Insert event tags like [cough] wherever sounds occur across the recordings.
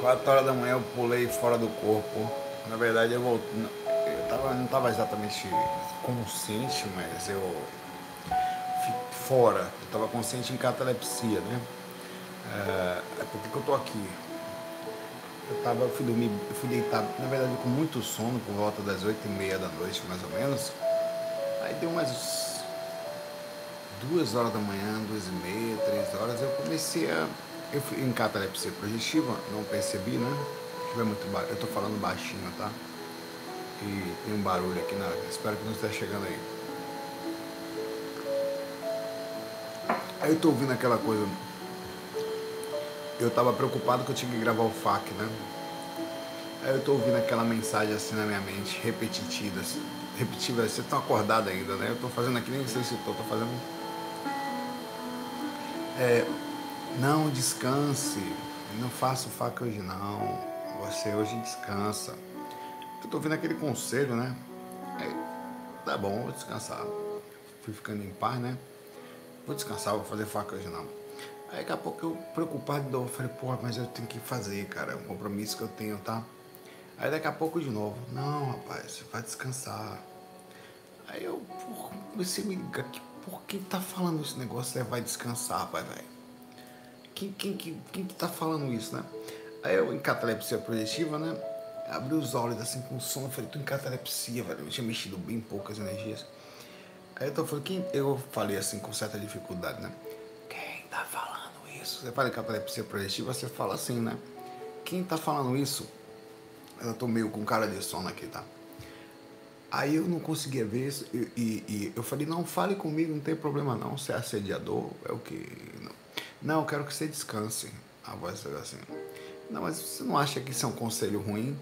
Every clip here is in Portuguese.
4 horas da manhã eu pulei fora do corpo. Na verdade eu voltei. Eu tava, não estava exatamente consciente, mas eu fora. Eu estava consciente em catalepsia, né? É, é por que eu tô aqui? Eu tava, fui dormir, fui deitar, na verdade com muito sono, por volta das 8 e meia da noite, mais ou menos. Aí deu umas duas horas da manhã, duas e meia, três horas, eu comecei a eu fui em catalepsia projetiva, não percebi, né? Tiver muito Eu tô falando baixinho, tá? E tem um barulho aqui na. Espero que não esteja chegando aí. Aí eu tô ouvindo aquela coisa. Eu tava preocupado que eu tinha que gravar o FAQ, né? Aí eu tô ouvindo aquela mensagem assim na minha mente, repetitiva, assim, repetitiva, vocês estão acordados ainda, né? Eu tô fazendo aqui, nem sei se tô, tô fazendo. É, não descanse. Não faça faca hoje não. Você hoje descansa. Eu tô vendo aquele conselho, né? Aí, tá bom, vou descansar. Fui ficando em paz, né? Vou descansar, vou fazer faca hoje não. Aí daqui a pouco eu preocupado de novo, falei, pô, mas eu tenho que fazer, cara, é um compromisso que eu tenho, tá? Aí daqui a pouco de novo, não, rapaz, você vai descansar. Aí eu porra, a me ligar, por que tá falando esse negócio, você vai descansar, rapaz, velho? Quem, quem, quem, quem que tá falando isso, né? Aí eu, em catalepsia projetiva, né? Abri os olhos assim com sono, falei, tô em catalepsia, velho. Eu tinha mexido bem poucas energias. Aí eu, tô, falei, quem, eu falei assim com certa dificuldade, né? Quem tá falando isso? Você fala em catalepsia projetiva, você fala assim, né? Quem tá falando isso? Eu tô meio com cara de sono aqui, tá? Aí eu não conseguia ver isso e, e, e, eu falei, não, fale comigo, não tem problema não, você é assediador, é o que. Não. Não, eu quero que você descanse. A voz era assim. Não, mas você não acha que isso é um conselho ruim?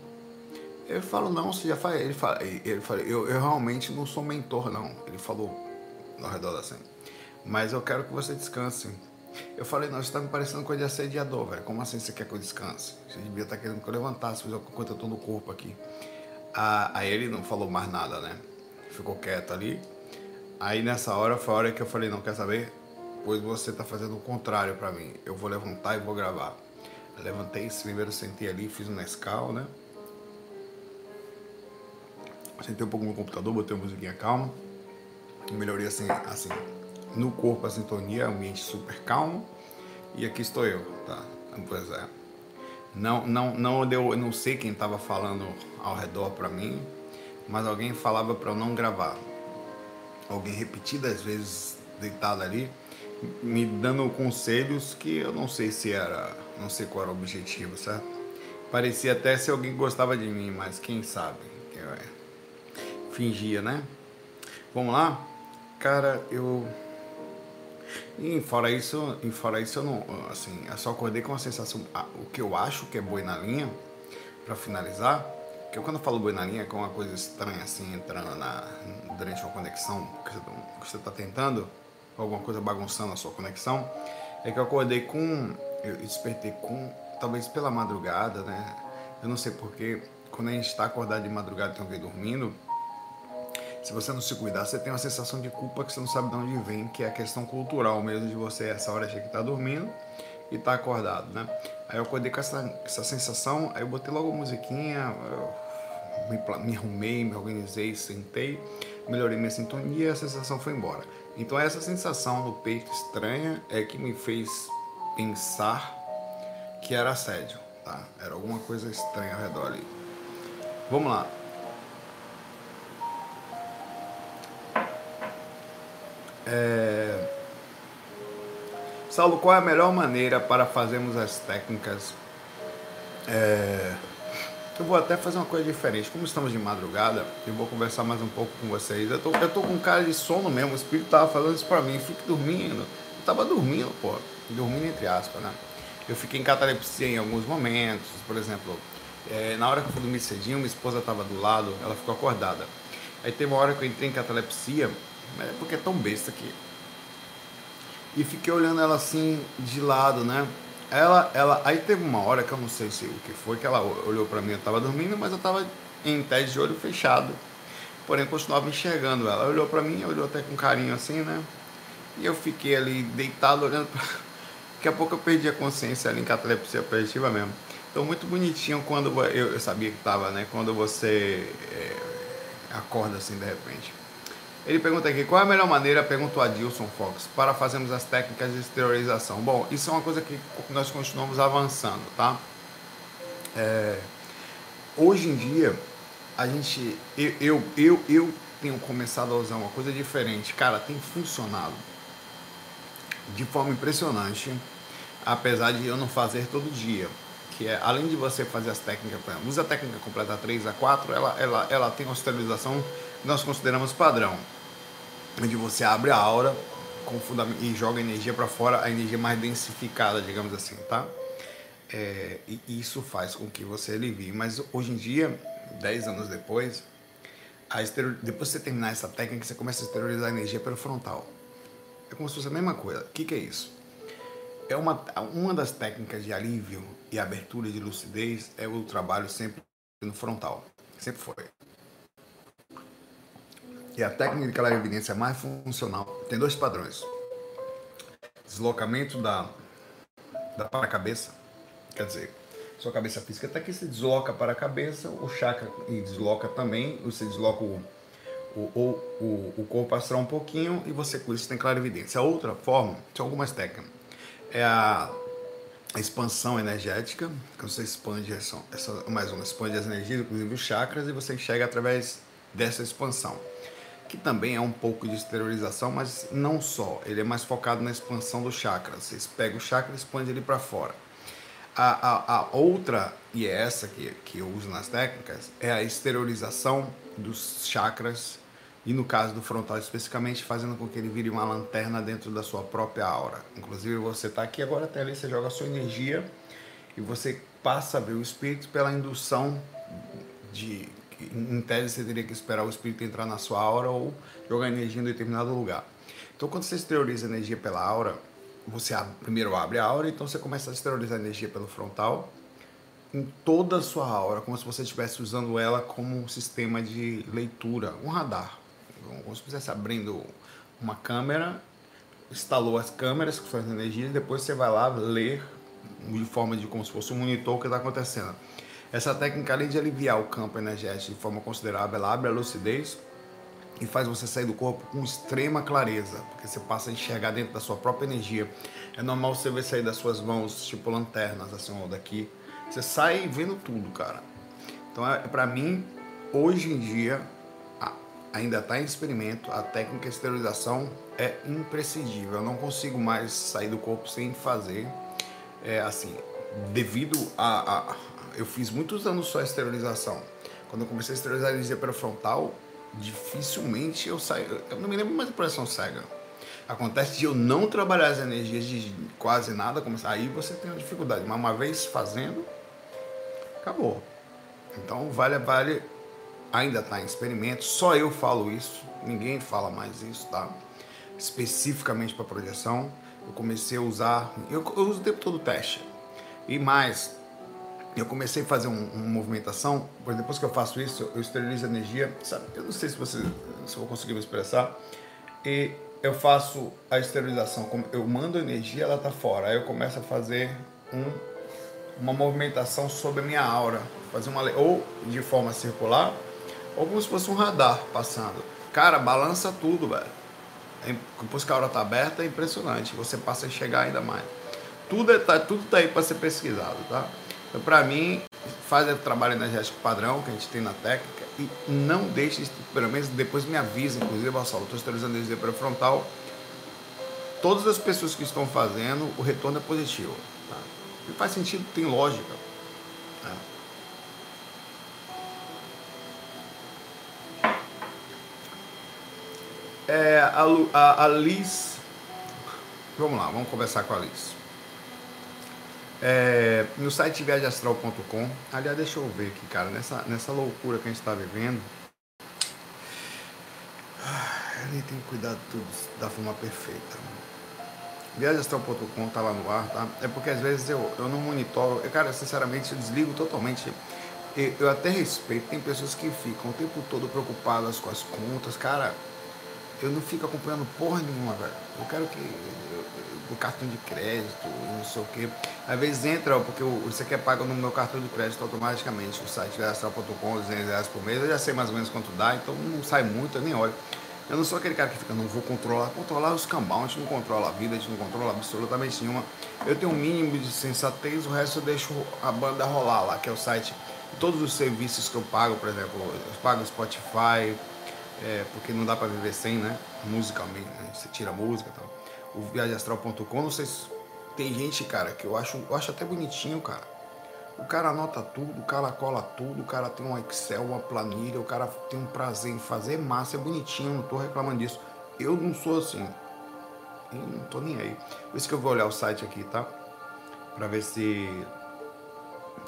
Eu falo, não, você já faz. Ele fala, ele fala eu, eu realmente não sou mentor, não. Ele falou ao redor da cena. Mas eu quero que você descanse. Eu falei, não, você tá me parecendo coisa de assediador, velho. Como assim você quer que eu descanse? Você devia estar tá querendo que eu levantasse, fiz alguma coisa, eu tô no corpo aqui. Ah, aí ele não falou mais nada, né? Ficou quieto ali. Aí nessa hora foi a hora que eu falei, não, quer saber? Pois você está fazendo o contrário para mim. Eu vou levantar e vou gravar. Levantei, primeiro sentei ali, fiz um Nescau, né? Sentei um pouco no computador, botei uma musiquinha calma. Melhorei assim, assim, no corpo a sintonia, ambiente super calmo. E aqui estou eu, tá? Pois é. Não, não, não eu não sei quem estava falando ao redor para mim, mas alguém falava para eu não gravar. Alguém repetidas vezes deitado ali me dando conselhos que eu não sei se era, não sei qual era o objetivo, certo? Parecia até ser alguém que gostava de mim, mas quem sabe? Eu, é, fingia, né? Vamos lá? Cara, eu. E fora isso, e fora isso eu não. Assim, eu só acordei com a sensação. O que eu acho que é boi na linha, para finalizar, que eu, quando eu falo boi na linha, é com uma coisa estranha assim, entrando na, durante uma conexão que você está tentando alguma coisa bagunçando a sua conexão, é que eu acordei com. Eu despertei com. Talvez pela madrugada, né? Eu não sei porque, quando a gente está acordado de madrugada e tem alguém dormindo, se você não se cuidar, você tem uma sensação de culpa que você não sabe de onde vem, que é a questão cultural mesmo de você, essa hora achar que está dormindo e está acordado, né? Aí eu acordei com essa, essa sensação, aí eu botei logo a musiquinha, me, me arrumei, me organizei, sentei, melhorei minha sintonia e a sensação foi embora. Então essa sensação no peito estranha é que me fez pensar que era assédio, tá? Era alguma coisa estranha ao redor ali. Vamos lá. É... Saulo, qual é a melhor maneira para fazermos as técnicas? É... Eu vou até fazer uma coisa diferente. Como estamos de madrugada, eu vou conversar mais um pouco com vocês. Eu tô, eu tô com cara de sono mesmo. O espírito tava falando isso pra mim. Fique dormindo. Eu tava dormindo, pô. Dormindo entre aspas, né? Eu fiquei em catalepsia em alguns momentos. Por exemplo, é, na hora que eu fui dormir cedinho, minha esposa tava do lado, ela ficou acordada. Aí teve uma hora que eu entrei em catalepsia, é porque é tão besta aqui. E fiquei olhando ela assim de lado, né? Ela, ela, aí teve uma hora que eu não sei se o que foi, que ela olhou para mim, eu estava dormindo, mas eu estava em teste de olho fechado. Porém, continuava enxergando ela. Ela olhou para mim, olhou até com carinho assim, né? E eu fiquei ali deitado olhando pra... Daqui a pouco eu perdi a consciência ali em catalepsia projetiva mesmo. Então, muito bonitinho quando eu, eu sabia que estava, né? Quando você é, acorda assim de repente. Ele pergunta aqui, qual é a melhor maneira, perguntou a Dilson Fox, para fazermos as técnicas de exteriorização? Bom, isso é uma coisa que nós continuamos avançando, tá? É, hoje em dia, a gente, eu, eu, eu, eu tenho começado a usar uma coisa diferente. Cara, tem funcionado de forma impressionante, apesar de eu não fazer todo dia. Que é, além de você fazer as técnicas, usa a técnica completa 3 a 4, ela, ela, ela tem uma esterilização que nós consideramos padrão. Onde você abre a aura e joga energia para fora, a energia mais densificada, digamos assim, tá? É, e isso faz com que você alivie. Mas hoje em dia, 10 anos depois, depois que você terminar essa técnica, você começa a esterilizar a energia pelo frontal. É como se fosse a mesma coisa. O que, que é isso? É uma, uma das técnicas de alívio e abertura de lucidez é o trabalho sempre no frontal. Sempre foi. E a técnica de evidência mais funcional tem dois padrões. Deslocamento da, da para-cabeça, quer dizer, sua cabeça física está aqui, se desloca para a cabeça, o chakra e desloca também, você desloca o, o, o, o, corpo astral um pouquinho e você com isso tem clarividência. A outra forma, são algumas técnicas, é a, a expansão energética, que você expande essa, essa, mais uma, expande as energias, inclusive os chakras, e você enxerga através dessa expansão. Que também é um pouco de exteriorização, mas não só. Ele é mais focado na expansão do chakra. Você pega o chakra e expande ele para fora. A, a, a, outra, e é essa que, que eu uso nas técnicas, é a exteriorização dos chakras, e no caso do frontal especificamente, fazendo com que ele vire uma lanterna dentro da sua própria aura. Inclusive, você está aqui agora, até ali, você joga a sua energia e você passa a ver o espírito pela indução de. Em tese, você teria que esperar o espírito entrar na sua aura ou jogar energia em determinado lugar. Então, quando você exterioriza energia pela aura, você primeiro abre a aura, então você começa a esterilizar a energia pelo frontal em toda a sua aura, como se você estivesse usando ela como um sistema de leitura, um radar. Como se estivesse abrindo uma câmera, instalou as câmeras com suas energias, depois você vai lá ler de forma de como se fosse um monitor o que está acontecendo. Essa técnica, além de aliviar o campo energético de forma considerável, ela abre a lucidez e faz você sair do corpo com extrema clareza, porque você passa a enxergar dentro da sua própria energia. É normal você ver sair das suas mãos, tipo lanternas, assim, ou daqui. Você sai vendo tudo, cara. Então, é, para mim, hoje em dia, ainda está em experimento, a técnica de esterilização é imprescindível. Eu não consigo mais sair do corpo sem fazer. É, assim, devido a, a. Eu fiz muitos anos só esterilização. Quando eu comecei a esterilizar a energia pré-frontal, dificilmente eu saio. Eu não me lembro mais de pressão cega. Acontece de eu não trabalhar as energias de quase nada, começar aí você tem uma dificuldade, mas uma vez fazendo, acabou. Então vale vale ainda está em experimento, só eu falo isso, ninguém fala mais isso, tá? Especificamente para projeção, eu comecei a usar, eu, eu uso o tempo todo teste. E mais, eu comecei a fazer uma um movimentação, pois depois que eu faço isso, eu esterilizo energia, sabe? Eu não sei se você se eu vou conseguir me expressar. E eu faço a esterilização, eu mando energia, ela tá fora. Aí eu começo a fazer um, uma movimentação sobre a minha aura, fazer uma ou de forma circular, ou como se fosse um radar passando. Cara, balança tudo, velho. É depois que a aura tá aberta, é impressionante. Você passa a enxergar ainda mais. Tudo, é, tá, tudo tá aí para ser pesquisado, tá? Então, para mim, faz o trabalho energético padrão que a gente tem na técnica e não deixe, pelo menos depois me avisa, inclusive, Bassolo, estou esterilizando energia pré-frontal. Todas as pessoas que estão fazendo, o retorno é positivo. Tá? E faz sentido, tem lógica. Né? É, a, a, a Liz. Vamos lá, vamos conversar com a Liz. É, no site viagemastral.com. Aliás, deixa eu ver aqui, cara, nessa, nessa loucura que a gente está vivendo. Eu nem tenho cuidado tudo da forma perfeita. Viagemastral.com tá lá no ar, tá? É porque às vezes eu, eu não monitoro. Eu, cara, sinceramente, eu desligo totalmente. Eu, eu até respeito. Tem pessoas que ficam o tempo todo preocupadas com as contas. Cara, eu não fico acompanhando porra nenhuma, velho. Eu quero que. O cartão de crédito, não sei o quê. Às vezes entra, porque você quer pagar no meu cartão de crédito automaticamente. O site astral.com, 200 reais por mês, eu já sei mais ou menos quanto dá, então não sai muito, eu nem olho. Eu não sou aquele cara que fica, não vou controlar. Controlar os cambão, a gente não controla a vida, a gente não controla absolutamente nenhuma. Eu tenho um mínimo de sensatez, o resto eu deixo a banda rolar lá, que é o site. Todos os serviços que eu pago, por exemplo, eu pago Spotify, é, porque não dá para viver sem, né? Musicalmente, né? Você tira música e tal. O viagemastral.com, não sei se tem gente, cara, que eu acho, eu acho até bonitinho, cara o cara anota tudo, o cara cola tudo, o cara tem um Excel, uma planilha, o cara tem um prazer em fazer massa, é bonitinho, não tô reclamando disso. Eu não sou assim. Eu não tô nem aí. Por isso que eu vou olhar o site aqui, tá? Pra ver se.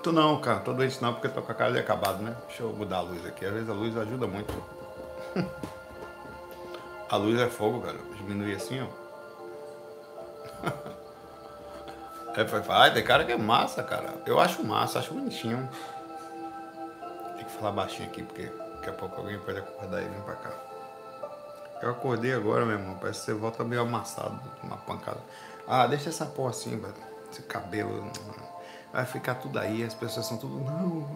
Tô não, cara, tô doente não, porque tô com a cara de acabado, né? Deixa eu mudar a luz aqui. Às vezes a luz ajuda muito. [laughs] a luz é fogo, cara. Diminuir assim, ó. É, vai, tem cara que é massa, cara. Eu acho massa, acho bonitinho. Tem que falar baixinho aqui, porque daqui a pouco alguém pode acordar e vir pra cá. Eu acordei agora, meu irmão. Parece que você volta meio amassado, uma pancada. Ah, deixa essa porra assim, velho. Esse cabelo. Vai ficar tudo aí, as pessoas são tudo. Não,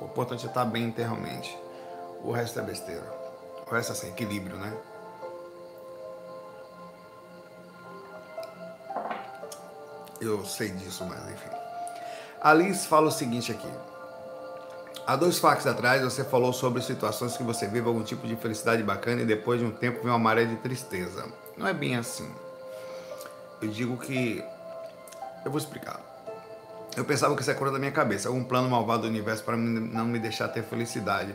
o importante é estar bem internamente. O resto é besteira. O resto é assim, equilíbrio, né? Eu sei disso, mas enfim. A Liz fala o seguinte aqui. Há dois fax atrás você falou sobre situações que você vive algum tipo de felicidade bacana e depois de um tempo vem uma maré de tristeza. Não é bem assim. Eu digo que. Eu vou explicar. Eu pensava que isso é coisa da minha cabeça, algum plano malvado do universo para não me deixar ter felicidade.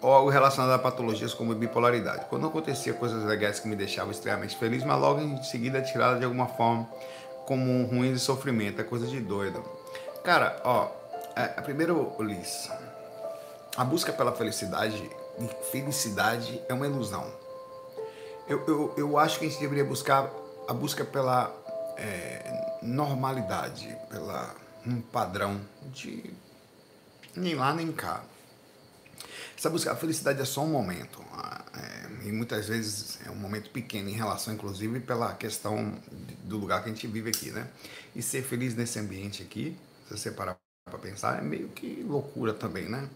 Ou algo relacionado a patologias como bipolaridade. Quando acontecia coisas legais que me deixavam extremamente feliz, mas logo em seguida tirada de alguma forma como ruim de sofrimento, é coisa de doido. Cara, ó, é, primeiro, Liz, a busca pela felicidade, felicidade é uma ilusão. Eu, eu, eu acho que a gente deveria buscar a busca pela é, normalidade, pela um padrão de nem lá nem cá. Essa busca, a felicidade é só um momento. É, e muitas vezes é um momento pequeno em relação, inclusive, pela questão do lugar que a gente vive aqui, né? E ser feliz nesse ambiente aqui, se você parar para pensar, é meio que loucura também, né?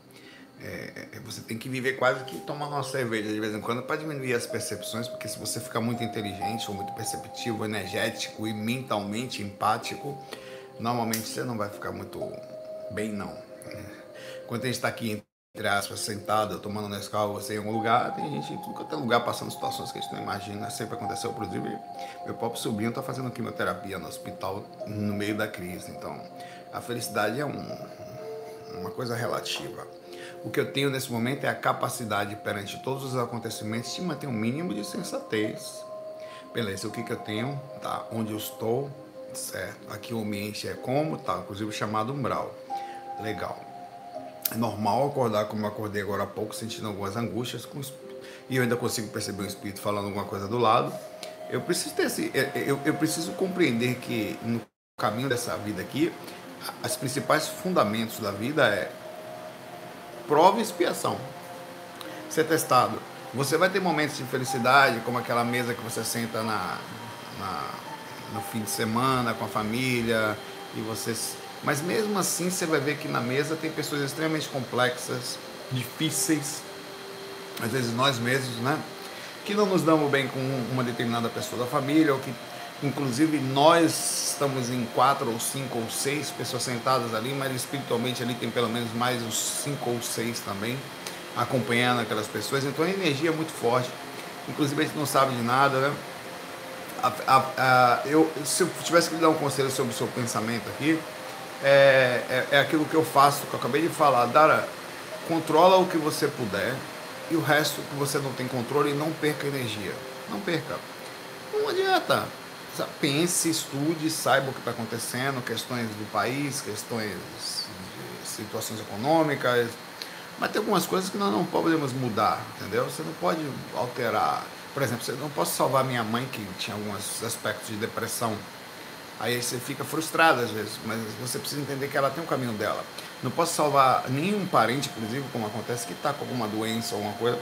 É, é, você tem que viver quase que tomando uma cerveja de vez em quando para diminuir as percepções, porque se você ficar muito inteligente ou muito perceptivo, energético e mentalmente empático, normalmente você não vai ficar muito bem, não. Quando a gente está aqui entre aspas, sentado, tomando Nescau, você em algum lugar, tem gente em tem lugar passando situações que a gente não imagina, sempre aconteceu, inclusive meu próprio sobrinho está fazendo quimioterapia no hospital no meio da crise, então a felicidade é um, uma coisa relativa. O que eu tenho nesse momento é a capacidade perante todos os acontecimentos de manter um mínimo de sensatez. Beleza, o que, que eu tenho? Tá, onde eu estou, certo? Aqui o ambiente é como, tá, inclusive chamado umbral. Legal é normal acordar como eu acordei agora há pouco, sentindo algumas angústias, com, e eu ainda consigo perceber o espírito falando alguma coisa do lado. Eu preciso ter esse, é, é, eu, eu preciso compreender que no caminho dessa vida aqui, as principais fundamentos da vida é prova e expiação. Ser testado. Você vai ter momentos de felicidade, como aquela mesa que você senta na, na no fim de semana com a família e você mas mesmo assim você vai ver que na mesa tem pessoas extremamente complexas, difíceis, às vezes nós mesmos, né? Que não nos damos bem com uma determinada pessoa da família, ou que inclusive nós estamos em quatro ou cinco ou seis pessoas sentadas ali, mas espiritualmente ali tem pelo menos mais uns cinco ou seis também acompanhando aquelas pessoas, então a energia é muito forte. Inclusive a gente não sabe de nada, né? A, a, a, eu, se eu tivesse que lhe dar um conselho sobre o seu pensamento aqui, é, é, é, aquilo que eu faço, que eu acabei de falar. Dara, controla o que você puder e o resto que você não tem controle, não perca energia. Não perca. Não adianta. Pense, estude, saiba o que está acontecendo, questões do país, questões de situações econômicas. Mas tem algumas coisas que nós não podemos mudar, entendeu? Você não pode alterar. Por exemplo, você não posso salvar minha mãe que tinha alguns aspectos de depressão Aí você fica frustrado às vezes, mas você precisa entender que ela tem um caminho dela. Não posso salvar nenhum parente, inclusive, como acontece, que está com alguma doença ou alguma coisa.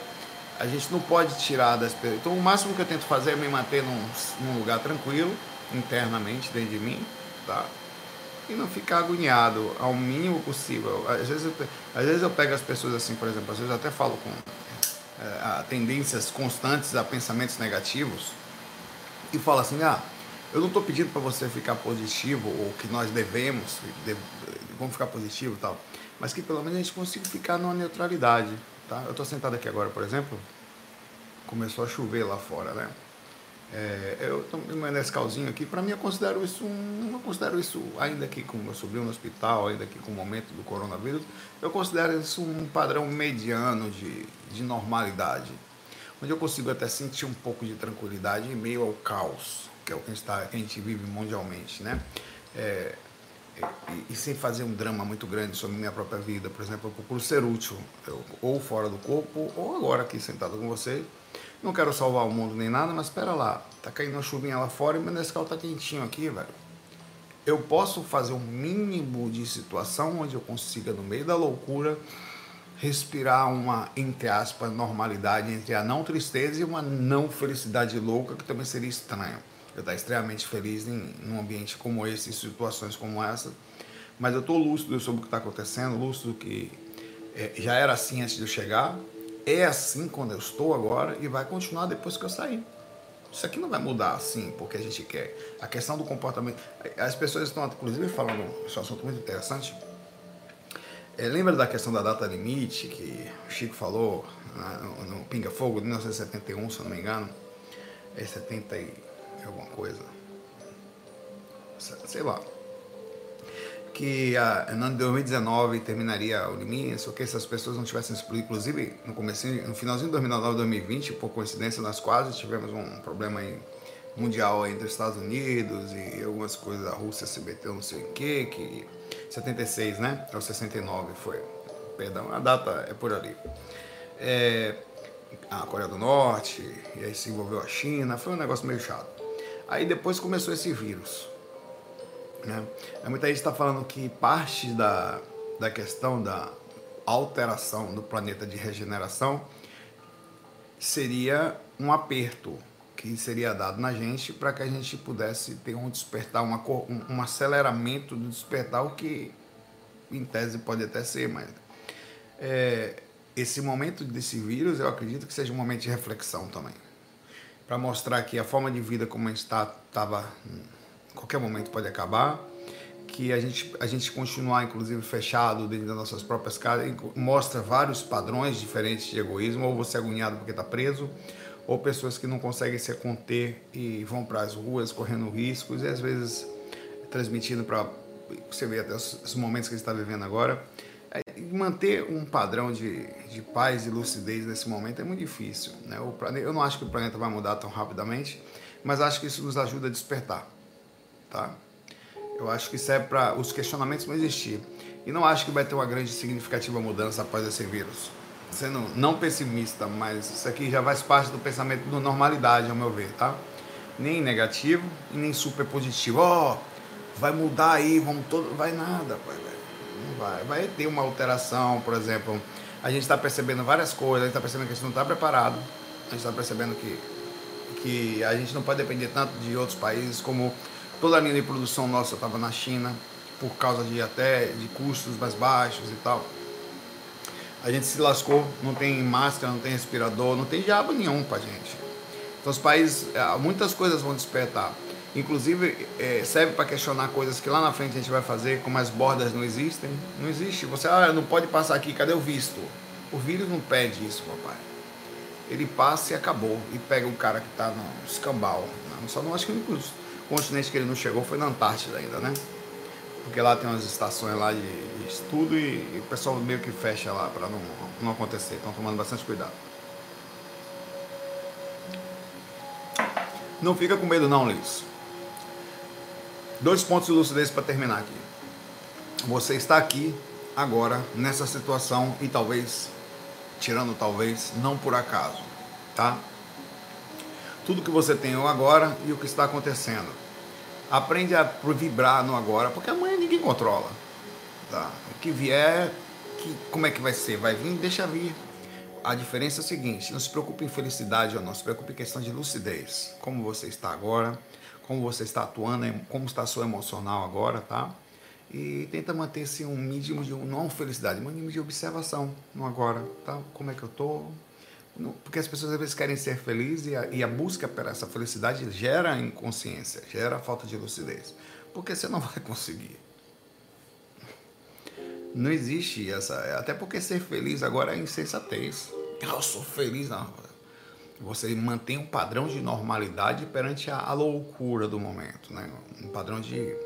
a gente não pode tirar das pessoas. Então, o máximo que eu tento fazer é me manter num, num lugar tranquilo, internamente, dentro de mim, tá? E não ficar agoniado ao mínimo possível. Às vezes, eu, às vezes eu pego as pessoas assim, por exemplo, às vezes eu até falo com é, tendências constantes a pensamentos negativos e falo assim, ah, eu não estou pedindo para você ficar positivo ou que nós devemos, deve, vamos ficar positivo e tal, mas que pelo menos a gente consiga ficar numa neutralidade, Tá? Eu estou sentado aqui agora, por exemplo, começou a chover lá fora, né? É, eu tomei um Nescauzinho aqui, para mim eu considero isso um, eu considero isso, ainda aqui com meu sobrinho no hospital, ainda aqui com o momento do coronavírus, eu considero isso um padrão mediano de, de normalidade, onde eu consigo até sentir um pouco de tranquilidade em meio ao caos, que é o que a gente, tá, que a gente vive mundialmente, né? É, e, e, sem fazer um drama muito grande sobre minha própria vida. Por exemplo, eu procuro ser útil, eu, ou fora do corpo, ou agora aqui sentado com você. Não quero salvar o mundo nem nada, mas espera lá, tá caindo uma chuvinha lá fora e meu Nescau tá quentinho aqui, velho. Eu posso fazer um mínimo de situação onde eu consiga, no meio da loucura, respirar uma, entre aspas, normalidade entre a não tristeza e uma não felicidade louca, que também seria estranho eu estar extremamente feliz em, um ambiente como esse, em situações como essa. Mas eu estou lúcido sobre o que está acontecendo, lúcido que é, já era assim antes de eu chegar, é assim quando eu estou agora e vai continuar depois que eu sair. Isso aqui não vai mudar assim porque a gente quer. A questão do comportamento. As pessoas estão, inclusive, falando, esse é um assunto muito interessante. É, lembra da questão da data limite que o Chico falou né, no, no Pinga Fogo de 1971, se eu não me engano? É 70 alguma coisa. Sei lá. Que a, no ano de 2019 terminaria o limite, só que essas pessoas não tivessem explodido. Inclusive, no, começo, no finalzinho de 2019 2020, por coincidência, nós quase tivemos um problema aí, mundial entre os Estados Unidos e algumas coisas, a Rússia se meteu não sei o que, que 76, né? Ou 69 foi. Perdão, a data é por ali. É, a Coreia do Norte, e aí se envolveu a China, foi um negócio meio chato. Aí depois começou esse vírus. Né? Muita gente está falando que parte da, da questão da alteração do planeta de regeneração seria um aperto que seria dado na gente para que a gente pudesse ter um despertar, uma, um, um aceleramento do despertar, o que em tese pode até ser, mas é, esse momento desse vírus eu acredito que seja um momento de reflexão também para mostrar que a forma de vida como a gente estava, em qualquer momento pode acabar, que a gente, a gente continuar, inclusive, fechado dentro das nossas próprias casas, mostra vários padrões diferentes de egoísmo, ou você é agoniado porque está preso, ou pessoas que não conseguem se conter e vão para as ruas correndo riscos, e às vezes transmitindo para você ver até os momentos que a gente está vivendo agora, manter um padrão de, de paz e lucidez nesse momento é muito difícil. Né? O eu não acho que o planeta vai mudar tão rapidamente, mas acho que isso nos ajuda a despertar. Tá? Eu acho que serve para os questionamentos não existir. E não acho que vai ter uma grande significativa mudança após esse vírus. Sendo não pessimista, mas isso aqui já faz parte do pensamento da normalidade, ao meu ver, tá? Nem negativo e nem super positivo. Ó, oh, vai mudar aí, vamos todo. Vai nada, pai, vai. Vai ter uma alteração, por exemplo. A gente está percebendo várias coisas, a gente está percebendo que a gente não está preparado, a gente está percebendo que, que a gente não pode depender tanto de outros países, como toda a linha de produção nossa estava na China, por causa de até de custos mais baixos e tal. A gente se lascou, não tem máscara, não tem respirador, não tem diabo nenhum pra gente. Então os países, ah, muitas coisas vão despertar. Inclusive, é, serve para questionar coisas que lá na frente a gente vai fazer, como as bordas não existem. Não existe. Você, ah, não pode passar aqui, cadê o visto? O vírus não pede isso, papai. Ele passa e acabou. E pega o cara que está no escambau. Não, só não acho que o continente que ele não chegou foi na Antártida ainda, né? Porque lá tem umas estações lá de, de estudo e, e, o pessoal meio que fecha lá para não, não acontecer. Estão tomando bastante cuidado. Não fica com medo não, Liz. Dois pontos de lucidez para terminar aqui. Você está aqui agora nessa situação e talvez, tirando talvez, não por acaso, tá? Tudo que você tem agora e o que está acontecendo. Aprende a vibrar no agora, porque amanhã ninguém controla. Tá? O que vier, que, como é que vai ser? Vai vir, deixa vir. a diferença é a seguinte: não se preocupe em felicidade ou não, se preocupe em questão de lucidez. Como você está agora, como você está atuando, como está seu emocional agora, tá? E tenta manter-se um mínimo de, não felicidade, mas um mínimo de observação no agora, tá? Como é que eu tô? Porque as pessoas às vezes querem ser felizes e a, e a busca por essa felicidade gera inconsciência, gera falta de lucidez. Porque você não [laughs] vai conseguir. Não existe essa. Até porque ser feliz agora é insensatez. Ah, eu sou feliz, não. Você mantém um padrão de normalidade perante a, a loucura do momento, né? Um padrão de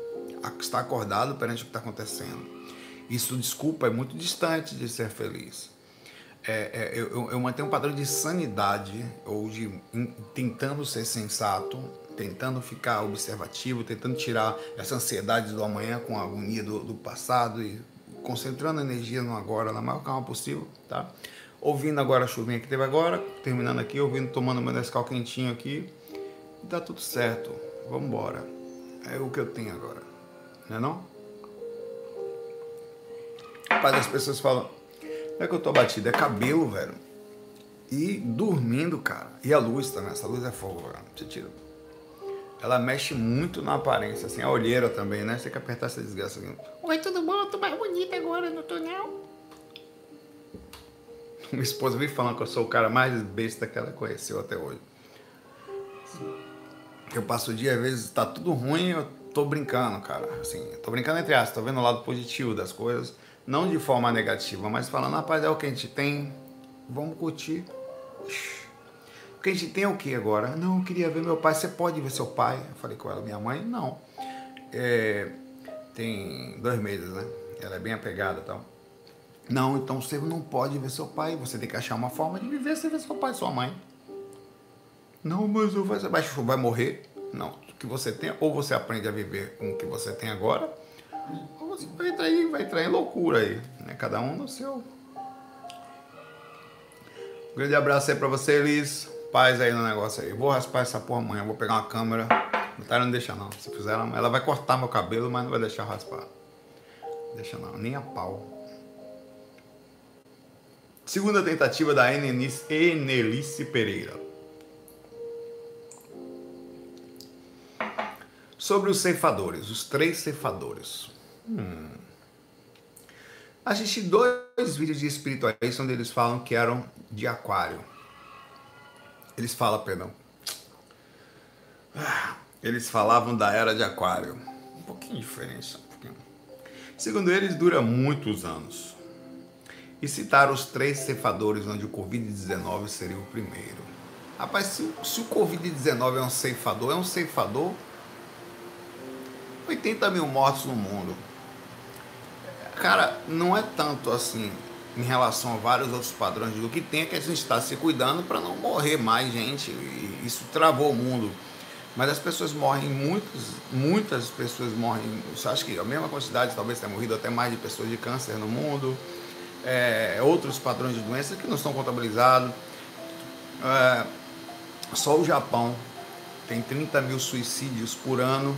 estar acordado perante o que está acontecendo. Isso, desculpa, é muito distante de ser feliz. É, é, eu, eu, mantenho um padrão de sanidade ou de in, tentando ser sensato, tentando ficar observativo, tentando tirar essa ansiedade do amanhã com a agonia do, do passado e concentrando a energia no agora, na maior calma possível, tá? Ouvindo agora a chuvinha que teve agora, terminando aqui, ouvindo, tomando meu Nescau quentinho aqui. E tá tudo certo. Vamos embora. É o que eu tenho agora. Não é não? Rapaz, as pessoas falam, não é que eu tô batido, é cabelo, velho. E dormindo, cara. E a luz também, essa luz é fogo, velho. Você tira. Ela mexe muito na aparência, assim, a olheira também, né? Você tem que apertar essa desgraça aqui. Oi, tudo bom? Eu tô mais bonita agora no túnel. [laughs] Minha esposa vem falando que eu sou o cara mais besta que ela conheceu até hoje. Eu passo o dia, às vezes tá tudo ruim, eu tô brincando, cara. Assim, tô brincando entre aspas, tô vendo o lado positivo das coisas. Não de forma negativa, mas falando, rapaz, é o que a gente tem, vamos curtir. Porque a gente tem o que agora? Não, eu queria ver meu pai. Você pode ver seu pai? Eu falei com ela, minha mãe, não. É, tem dois meses, né? Ela é bem apegada e tal. Não, então você não pode ver seu pai, você tem que achar uma forma de viver sem ver seu pai e sua mãe. Não, mas eu vai, vai morrer. Não, o que você tem, ou você aprende a viver com o que você tem agora, ou você vai entrar, aí, vai entrar em loucura aí. Né? Cada um no seu. Um grande abraço aí pra você, Elis. Paz aí no negócio aí. Vou raspar essa porra amanhã, vou pegar uma câmera. Não tá, não deixa não. Se fizer, ela vai cortar meu cabelo, mas não vai deixar raspar. Deixa não, nem a pau. Segunda tentativa da Enelice Pereira. Sobre os ceifadores, os três ceifadores. Hum. Assisti dois vídeos de espirituais onde eles falam que eram de aquário. Eles falam, perdão. Eles falavam da era de aquário. Um pouquinho diferente. Um pouquinho. Segundo eles, dura muitos anos e citar os três ceifadores onde o Covid-19 seria o primeiro. Rapaz, se, se o Covid-19 é um ceifador, é um ceifador 80 mil mortos no mundo. Cara, não é tanto assim em relação a vários outros padrões do que tem é que a gente está se cuidando para não morrer mais gente. E isso travou o mundo. Mas as pessoas morrem, muitas, muitas pessoas morrem. Acha que a mesma quantidade, talvez tenha morrido até mais de pessoas de câncer no mundo é, outros padrões de doença que não estão contabilizados. É, só o Japão tem 30 mil suicídios por ano,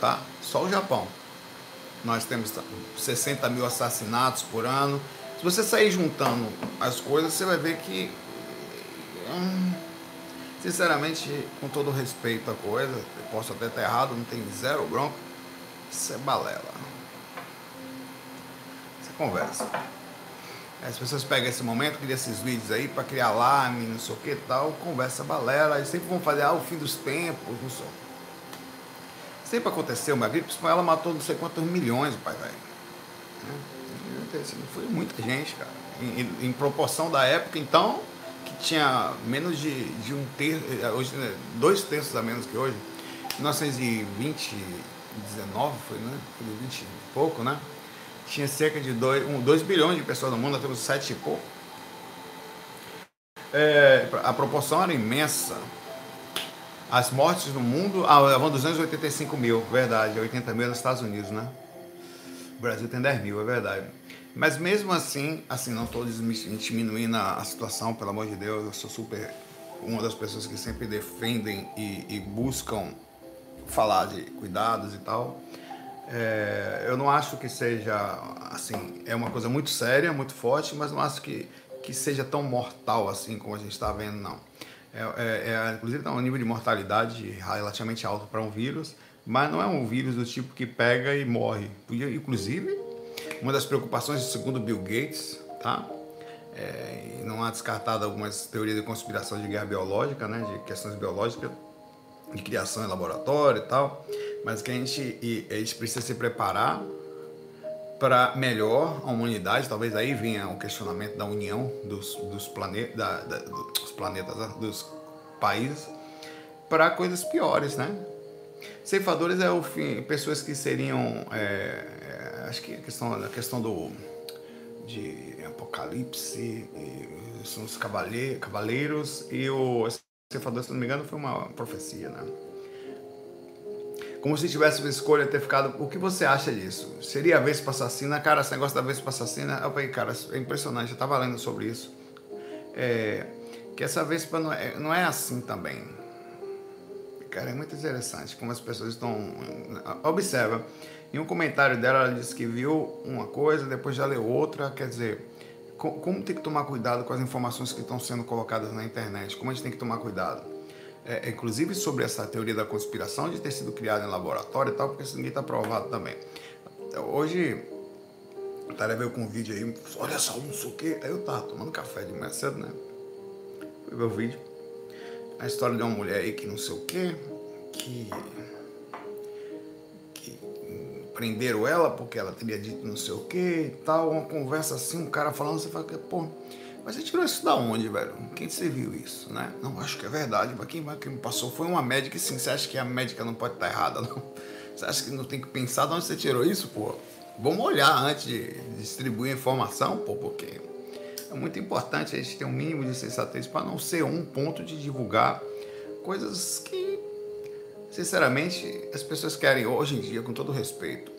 tá? Só o Japão. Nós temos 60 mil assassinatos por ano. Se você sair juntando as coisas, você vai ver que, hum, sinceramente, com todo respeito à coisa, posso até estar errado, não tem zero bronca, isso é balela. Você conversa. As pessoas pegam esse momento, criam esses vídeos aí para criar alarme, não sei o que tal, conversa balela, e sempre vão fazer ah, o fim dos tempos, não sei. Sempre aconteceu uma gripe ela matou não sei quantos milhões, pai velho. Né? Foi muita gente, cara. Em, em, em, proporção da época, então, que tinha menos de, de um terço, eh, hoje, né, dois terços a menos que hoje. 1920, 19 foi, né? Foi 20 e pouco, né? Tinha cerca de 2 um, dois bilhões de pessoas no mundo, nós temos 7 e pouco. É, a proporção era imensa. As mortes no mundo, ah, vão 285 mil, verdade, 80 mil nos Estados Unidos, né? O Brasil tem 10 mil, é verdade. Mas mesmo assim, assim, não estou diminuindo a situação, pelo amor de Deus, eu sou super uma das pessoas que sempre defendem e, e buscam falar de cuidados e tal. É, eu não acho que seja assim, é uma coisa muito séria, muito forte, mas não acho que, que seja tão mortal assim como a gente está vendo, não. É, é, é, inclusive, está um nível de mortalidade relativamente alto para um vírus, mas não é um vírus do tipo que pega e morre. Inclusive, uma das preocupações, segundo Bill Gates, tá? É, não há descartado algumas teorias de conspiração de guerra biológica, né, de questões biológicas, de criação em laboratório e tal, mas que a gente, a gente precisa se preparar para melhor a humanidade, talvez aí venha o questionamento da união dos, dos, plane, da, da, dos planetas, né, dos países, para coisas piores, né? Ceifadores é o fim, pessoas que seriam, é, é, acho que a questão, a questão do de Apocalipse, são os cavaleiros e o ceifador, se não me engano, foi uma profecia, né? Como se tivesse uma escolha ter ficado. O que você acha disso? Seria a Vespa assassina? Cara, esse negócio da Vespa assassina, eu falei, cara, é impressionante, eu estava lendo sobre isso. É, que essa Vespa não é, não é assim também. Cara, é muito interessante como as pessoas estão. Observa, em um comentário dela, ela disse que viu uma coisa, depois já leu outra. Quer dizer, como tem que tomar cuidado com as informações que estão sendo colocadas na internet? Como a gente tem que tomar cuidado? É, inclusive sobre essa teoria da conspiração de ter sido criada em laboratório e tal, porque isso ninguém está provado também. Hoje, o Tarek veio com um vídeo aí, olha só, não sei o quê. Aí eu tava tomando café de manhã cedo, né? Fui ver o vídeo. A história de uma mulher aí que não sei o quê, que. que prenderam ela porque ela teria dito não sei o quê e tal. Uma conversa assim, um cara falando, você fala que, pô mas você tirou isso da onde, velho? Quem você viu isso, né? Não, acho que é verdade, mas quem, quem me passou foi uma médica, e sim, você acha que a médica não pode estar errada, não? Você acha que não tem que pensar de onde você tirou isso, pô? Vamos olhar antes de distribuir informação, pô, porque é muito importante a gente ter um mínimo de sensatez para não ser um ponto de divulgar coisas que, sinceramente, as pessoas querem hoje em dia, com todo respeito,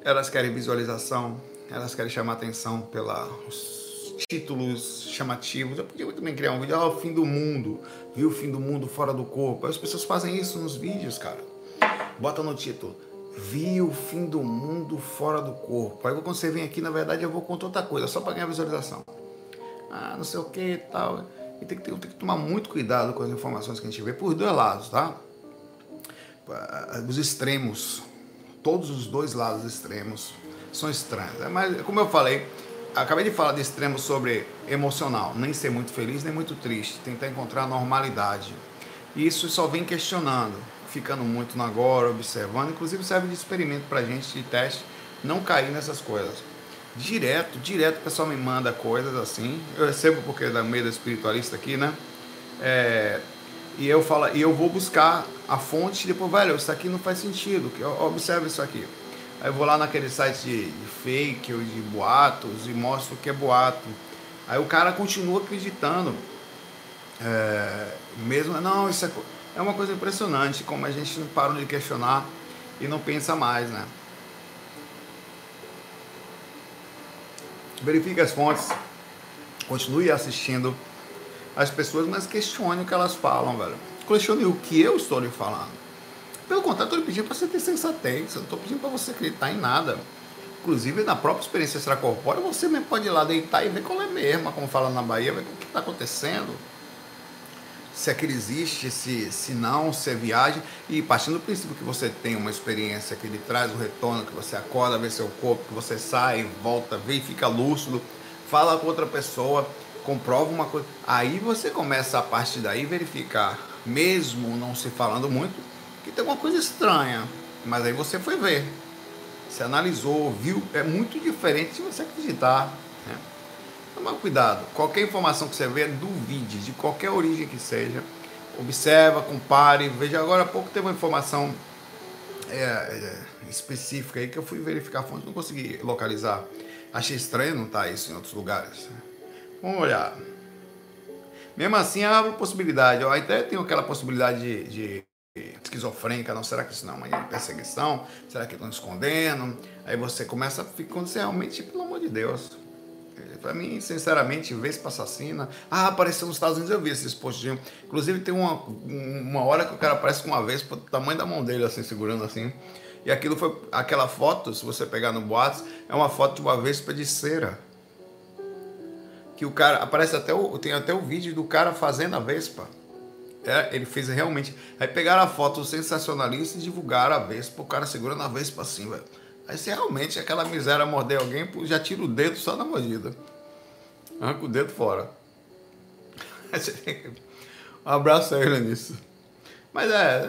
elas querem visualização, elas querem chamar atenção pelos títulos chamativos. Eu podia também criar um vídeo, ah, o fim do mundo, viu o fim do mundo fora do corpo. As pessoas fazem isso nos vídeos, cara. Bota no título, vi o fim do mundo fora do corpo. Aí quando você vem aqui, na verdade, eu vou contar outra coisa, só para ganhar visualização. Ah, não sei o que e tal. E tem que, ter, tem que tomar muito cuidado com as informações que a gente vê por dois lados, tá? Os extremos, todos os dois lados extremos são estranhos. É, mas, como eu falei, acabei de falar de extremo sobre emocional, nem ser muito feliz nem muito triste, tentar encontrar normalidade. E isso só vem questionando, ficando muito no agora, observando, inclusive serve de experimento para gente, de teste, não cair nessas coisas. Direto, direto o pessoal me manda coisas assim, eu recebo porque é da meio espiritualista aqui, né? É, e eu falo, e eu vou buscar a fonte e depois, velho, isso aqui não faz sentido, observa isso aqui. Aí eu vou lá naquele site de, fake ou de boatos e mostro que é boato. Aí o cara continua acreditando. É, mesmo, não, isso é, é uma coisa impressionante, como a gente não para de questionar e não pensa mais, né? Verifique as fontes, continue assistindo as pessoas, mas questione o que elas falam, velho. Questione o que eu estou lhe falando. Pelo contrário, estou pedindo para você ter sensatez, eu não estou pedindo para você acreditar em nada. Inclusive, na própria experiência extracorpórea, você mesmo pode ir lá deitar e ver qual é mesmo, como fala na Bahia, ver o que está acontecendo. Se aquilo existe, se, se não, se é viagem. E partindo do princípio que você tem uma experiência que lhe traz o retorno, que você acorda, vê seu corpo, que você sai, volta, vê e fica lúcido, fala com outra pessoa, comprova uma coisa. Aí você começa a partir daí verificar, mesmo não se falando muito, que tem uma coisa estranha. Mas aí você foi ver. Você analisou, viu. É muito diferente de você acreditar. Né? Toma cuidado. Qualquer informação que você vê, duvide, de qualquer origem que seja. Observa, compare, veja. Agora há pouco teve uma informação é, é, específica aí que eu fui verificar a fonte, não consegui localizar. Achei estranho não tá isso em outros lugares. Vamos olhar. Mesmo assim, há uma possibilidade. Ó, até tem aquela possibilidade de, de esquizofrênica, não, será que isso não é uma perseguição? Será que estão escondendo? Aí você começa a ficar realmente, pelo amor de Deus. Para mim, sinceramente, Vespa assassina. Ah, apareceu nos Estados Unidos, eu vi esses postinhos. Inclusive, tem uma, uma hora que o cara aparece com uma Vespa do tamanho da mão dele, assim, segurando assim. E aquilo foi. Aquela foto, se você pegar no Boatos, é uma foto de uma Vespa de cera. que o cara aparece até o tem até o vídeo do cara fazendo a Vespa. É, ele fez realmente. Aí pegaram a foto sensacionalista e divulgaram a Vespa, o cara segurando a Vespa assim, velho. Aí se realmente aquela miséria morder alguém, já tira o dedo só na mordida. Arranca o dedo fora. [laughs] um abraço a ele. Mas é.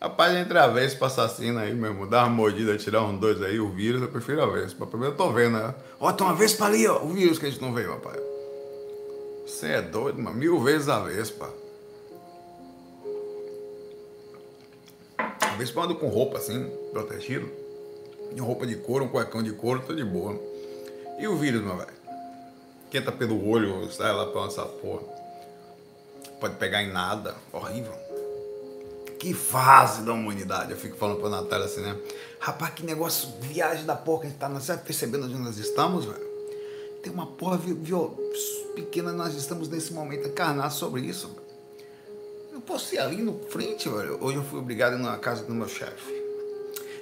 Rapaz, entre a Vespa assassina aí mesmo, dar uma mordida, tirar um dois aí, o vírus, eu prefiro a Vespa. Primeiro eu tô vendo, né? Ó, tem uma Vespa ali, ó. O vírus que a gente não veio, rapaz. Você é doido, mano. Mil vezes a Vespa. A Vespa anda com roupa assim, protegido. De roupa de couro, um cuecão de couro, tô de boa. E o vírus, meu velho? Quem tá pelo olho, sai lá pra essa porra. Pode pegar em nada. Horrível. Que fase da humanidade. Eu fico falando pra Natália assim, né? Rapaz, que negócio, viagem da porra que a gente tá. Você tá percebendo onde nós estamos, velho? Tem uma porra viol, pequena, nós estamos nesse momento encarnar sobre isso. Eu posso ir ali no frente, velho. Hoje eu fui obrigado a na casa do meu chefe.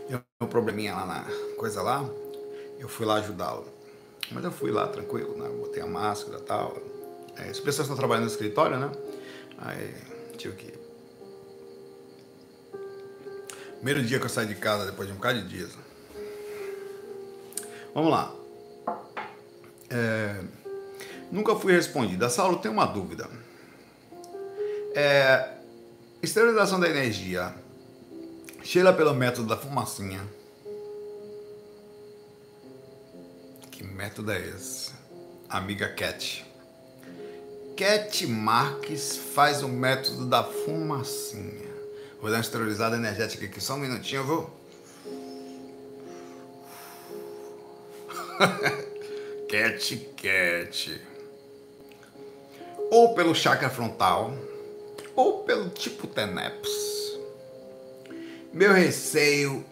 Deu um probleminha lá na coisa lá. Eu fui lá ajudá-lo. Mas eu fui lá tranquilo, né? Botei a máscara e tal. É, as pessoas estão trabalhando no escritório, né? Aí tive que. Primeiro dia que eu saí de casa, depois de um bocado de dias. Vamos lá. É, nunca fui respondida. Saulo, tem uma dúvida. É, esterilização da energia. Cheira pelo método da fumacinha. Que método é esse? Amiga Cat. Cat Marques faz o método da fumacinha. Vou dar uma esterilizada energética aqui, só um minutinho, viu? [laughs] cat, cat. Ou pelo chakra frontal, ou pelo tipo TENEPS. Meu receio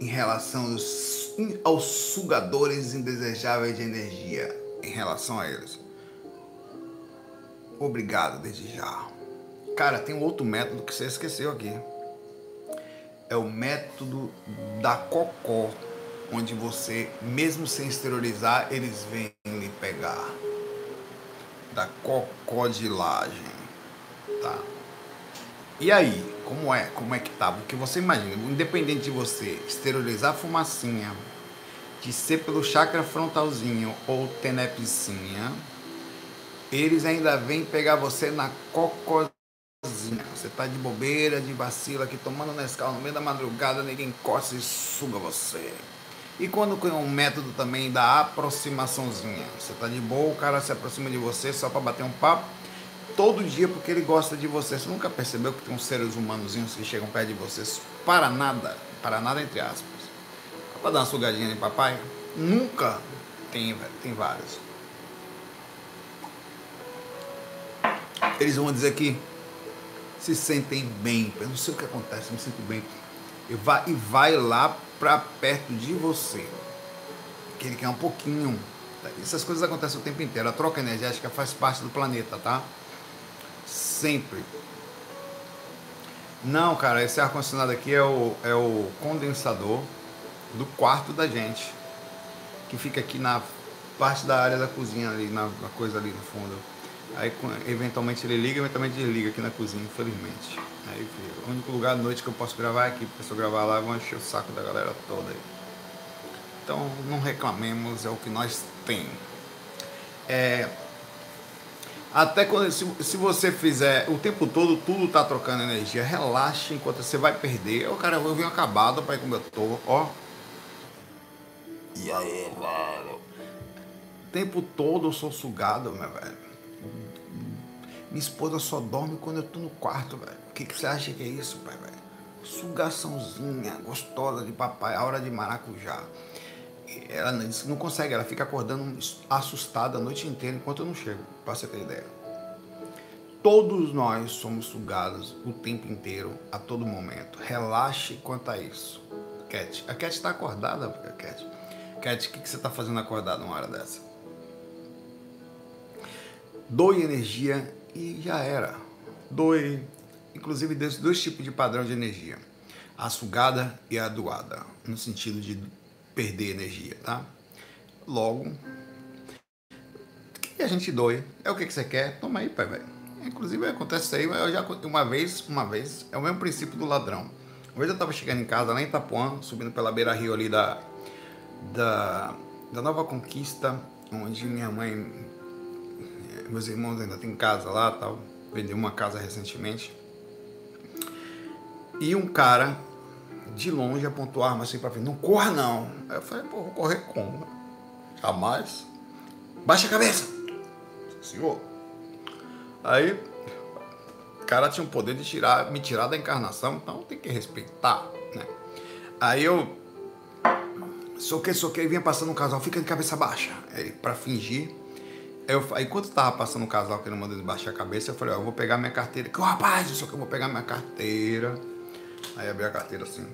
em relação aos, aos sugadores indesejáveis de energia, em relação a eles Obrigado desde já. Cara, tem um outro método que você esqueceu aqui. É o método da cocó, onde você, mesmo sem exteriorizar, eles vêm lhe pegar. Da cocodilagem, tá? E aí, como é? Como é que tá? Porque você imagina, independente de você exteriorizar a fumacinha, de ser pelo chakra frontalzinho ou tenepsinha, eles ainda vêm pegar você na cocozinha. Você tá de bobeira, de vacila aqui, tomando Nescau no meio da madrugada, ninguém encosta e suga você. E quando tem um método também da aproximaçãozinha. Você tá de boa, o cara se aproxima de você só para bater um papo todo dia porque ele gosta de você. Você nunca percebeu que tem uns seres humanozinhos que chegam perto de você para nada, para nada entre aspas. Para dar uma sugadinha de papai? Nunca tem, tem vários. Eles vão dizer que se sentem bem. Eu não sei o que acontece, me sinto bem. E vai, e vai lá para perto de você. Que ele quer um pouquinho. Essas coisas acontecem o tempo inteiro. A troca energética faz parte do planeta, tá? Sempre. Não, cara, esse ar-condicionado aqui é o, é o condensador do quarto da gente. Que fica aqui na parte da área da cozinha ali, na, na coisa ali no fundo. Aí eventualmente ele liga, eventualmente desliga aqui na cozinha, infelizmente. Aí o único lugar à noite que eu posso gravar é aqui, porque se eu gravar lá, eu vou encher o saco da galera toda aí. Então não reclamemos, é o que nós temos. É, até quando se, se você fizer o tempo todo, tudo tá trocando energia, relaxe enquanto você vai perder. O cara, eu venho acabado para como eu tô, ó. E aí, velho? O tempo todo eu sou sugado, meu velho. Minha esposa só dorme quando eu tô no quarto, velho. Que, que você acha que é isso, pai, velho? Sugaçãozinha, gostosa de papai, a hora de maracujá. Ela não consegue, ela fica acordando assustada a noite inteira enquanto eu não chego, pra você ter ideia. Todos nós somos sugados o tempo inteiro, a todo momento. Relaxe quanto a isso. Cat, a Cat está acordada, Cat. Cat, o que, que você está fazendo acordada uma hora dessa? Doe energia e já era. Doe, inclusive, desses dois tipos de padrão de energia: a sugada e a doada, no sentido de perder energia, tá? Logo, a gente doe. É o que, que você quer? Toma aí, pai, velho. Inclusive acontece isso aí, eu já uma vez, uma vez, é o mesmo princípio do ladrão. Uma vez eu tava chegando em casa lá em Itapuã, subindo pela beira rio ali da, da, da Nova Conquista, onde minha mãe, meus irmãos ainda tem casa lá tal. Vendeu uma casa recentemente. E um cara de longe apontou a arma assim pra frente, não corra não. Aí eu falei, pô, vou correr como? Jamais. Baixa a cabeça. Senhor. Aí, o cara tinha o poder de tirar, me tirar da encarnação, então tem que respeitar, né? Aí eu soquei, soquei, vinha passando um casal, fica de cabeça baixa. Aí, pra fingir. Eu, aí quando tava passando um casal que ele mandou baixar a cabeça, eu falei, ó, eu vou pegar minha carteira. Que rapaz, só que eu vou pegar minha carteira. Aí abri a carteira assim.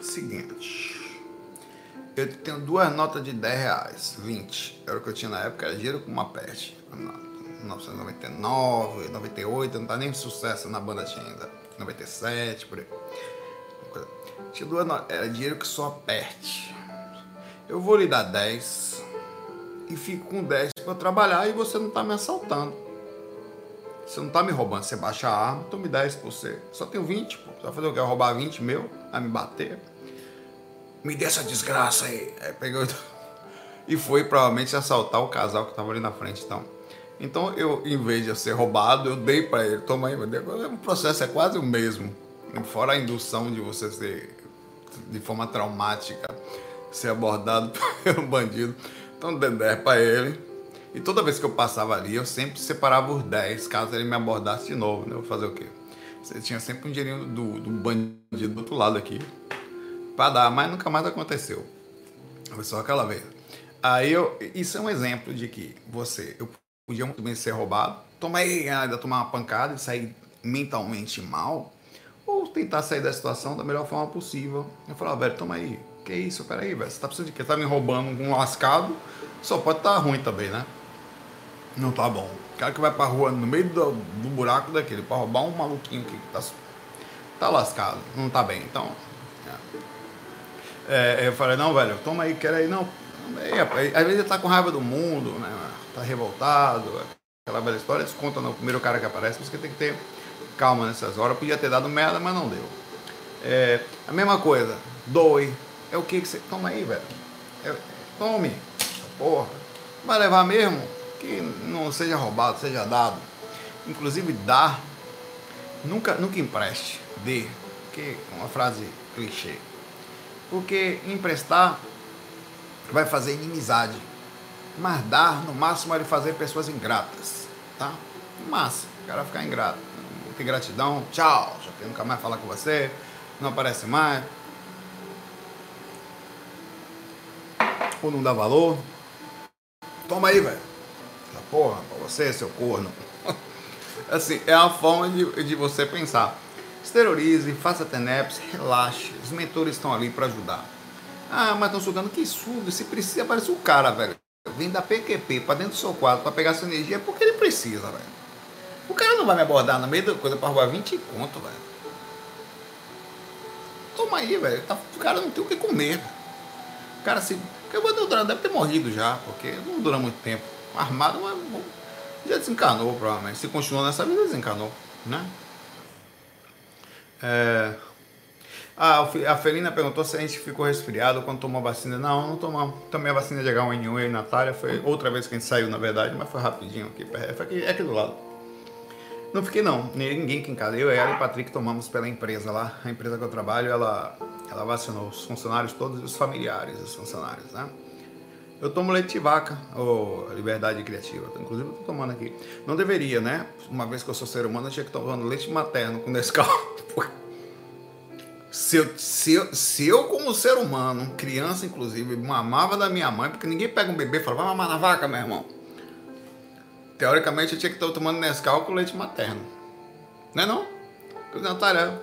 Seguinte. Eu tenho duas notas de 10 reais, 20. Era o que eu tinha na época, era dinheiro com uma peste. 1999, 98, não tá nem sucesso na banda tinha ainda. 97, por aí. Tinha duas notas, era dinheiro que só aperte. Eu vou lhe dar 10 e fico com 10 para trabalhar e você não tá me assaltando. Você não tá me roubando, você baixa a arma, então me 10 por você. Só tenho 20, pô. Você vai fazer o quê? Roubar 20 meu? Vai me bater? Me dê essa desgraça aí. Aí pegou [laughs] e foi provavelmente assaltar o casal que tava ali na frente, então. Então eu, em vez de eu ser roubado, eu dei para ele. Toma aí, o processo é quase o mesmo. Fora a indução de você ser de forma traumática, ser abordado [laughs] pelo bandido. Então 10 para ele. E toda vez que eu passava ali, eu sempre separava os 10, caso ele me abordasse de novo, né? Eu fazer o quê? Você tinha sempre um dinheirinho do, do bandido do outro lado aqui para dar, mas nunca mais aconteceu. Foi só aquela vez. Aí eu, isso é um exemplo de que você, eu podia muito bem ser roubado, tomar ainda tomar uma pancada e sair mentalmente mal, ou tentar sair da situação da melhor forma possível. Eu falava, velho, toma aí, que isso, peraí, velho, você tá precisando de quê? Tá me roubando um lascado, só pode estar tá ruim também, né? Não tá bom. O cara que vai pra rua no meio do, do buraco daquele pra roubar um maluquinho que tá, tá lascado, não tá bem. Então, é, eu falei, não, velho, toma aí, quero aí, não. Aí, às vezes ele tá com raiva do mundo, né? Tá revoltado, aquela velha história, desconta no primeiro cara que aparece, você tem que ter calma nessas horas. Podia ter dado merda, mas não deu. É, a mesma coisa, doe. É o que que você. Toma aí, velho. É, tome. Porra. Vai levar mesmo? Que não seja roubado, seja dado. Inclusive, dar. Nunca, nunca empreste. Dê. Que é uma frase clichê. Porque emprestar vai fazer inimizade. Mas dar, no máximo, vai fazer pessoas ingratas. Tá? No máximo, o cara ficar ingrato. Que gratidão, tchau. Já quero nunca mais falar com você. Não aparece mais. Ou não dá valor. Toma aí, velho. Porra, pra você, seu corno. [laughs] assim, é a forma de, de você pensar. Exteriorize, faça TENEPS, relaxe. Os mentores estão ali para ajudar. Ah, mas estão sugando que suga. Se precisa, aparece o cara, velho. Vem da PQP para dentro do seu quadro para pegar essa energia é porque ele precisa, velho. O cara não vai me abordar no meio da coisa para roubar 20 conto, velho. Toma aí, velho. Tá, o cara não tem o que comer. O cara se. Porque o Bandeirão deve ter morrido já, porque não dura muito tempo. Armado, mas já desencanou, provavelmente. Se continuou nessa vida, desencanou, né? É... Ah, a Felina perguntou se a gente ficou resfriado quando tomou a vacina. Não, não tomamos. Tomei a vacina de H1N1 e Natália. Foi outra vez que a gente saiu, na verdade, mas foi rapidinho aqui. Foi aqui, é aqui do lado. Não fiquei não, ninguém aqui em casa. Eu, ela e o Patrick tomamos pela empresa lá. A empresa que eu trabalho, ela, ela vacinou os funcionários todos e os familiares dos funcionários, né? Eu tomo leite de vaca, ou liberdade criativa. Inclusive, eu tô tomando aqui. Não deveria, né? Uma vez que eu sou ser humano, eu tinha que estar tomando leite materno com Nescau. [laughs] se eu, se, eu, se eu, como ser humano, criança inclusive, mamava da minha mãe, porque ninguém pega um bebê e fala, vai mamar na vaca, meu irmão. Teoricamente, eu tinha que estar tomando Nescau com leite materno. Não é não? Natália,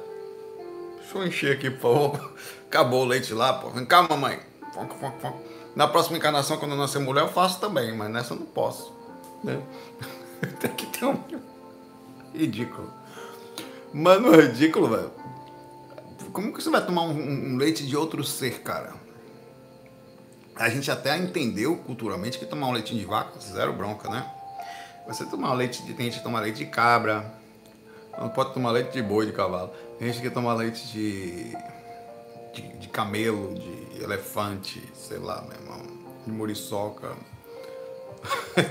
deixa eu encher aqui, por favor. [laughs] Acabou o leite lá, pô. Vem cá, mamãe. Fonca, fonca, fonca. Na próxima encarnação, quando eu nascer mulher, eu faço também, mas nessa eu não posso. Né? [laughs] Tem que ter um. Ridículo. Mano, ridículo, velho. Como que você vai tomar um, um, leite de outro ser, cara? A gente até entendeu culturalmente que tomar um leitinho de vaca, zero bronca, né? Você tomar leite de. Tem gente que toma leite de cabra, não pode tomar leite de boi, de cavalo. Tem gente que toma leite de, de, de camelo, de elefante, sei lá, meu irmão, de muriçoca. [laughs]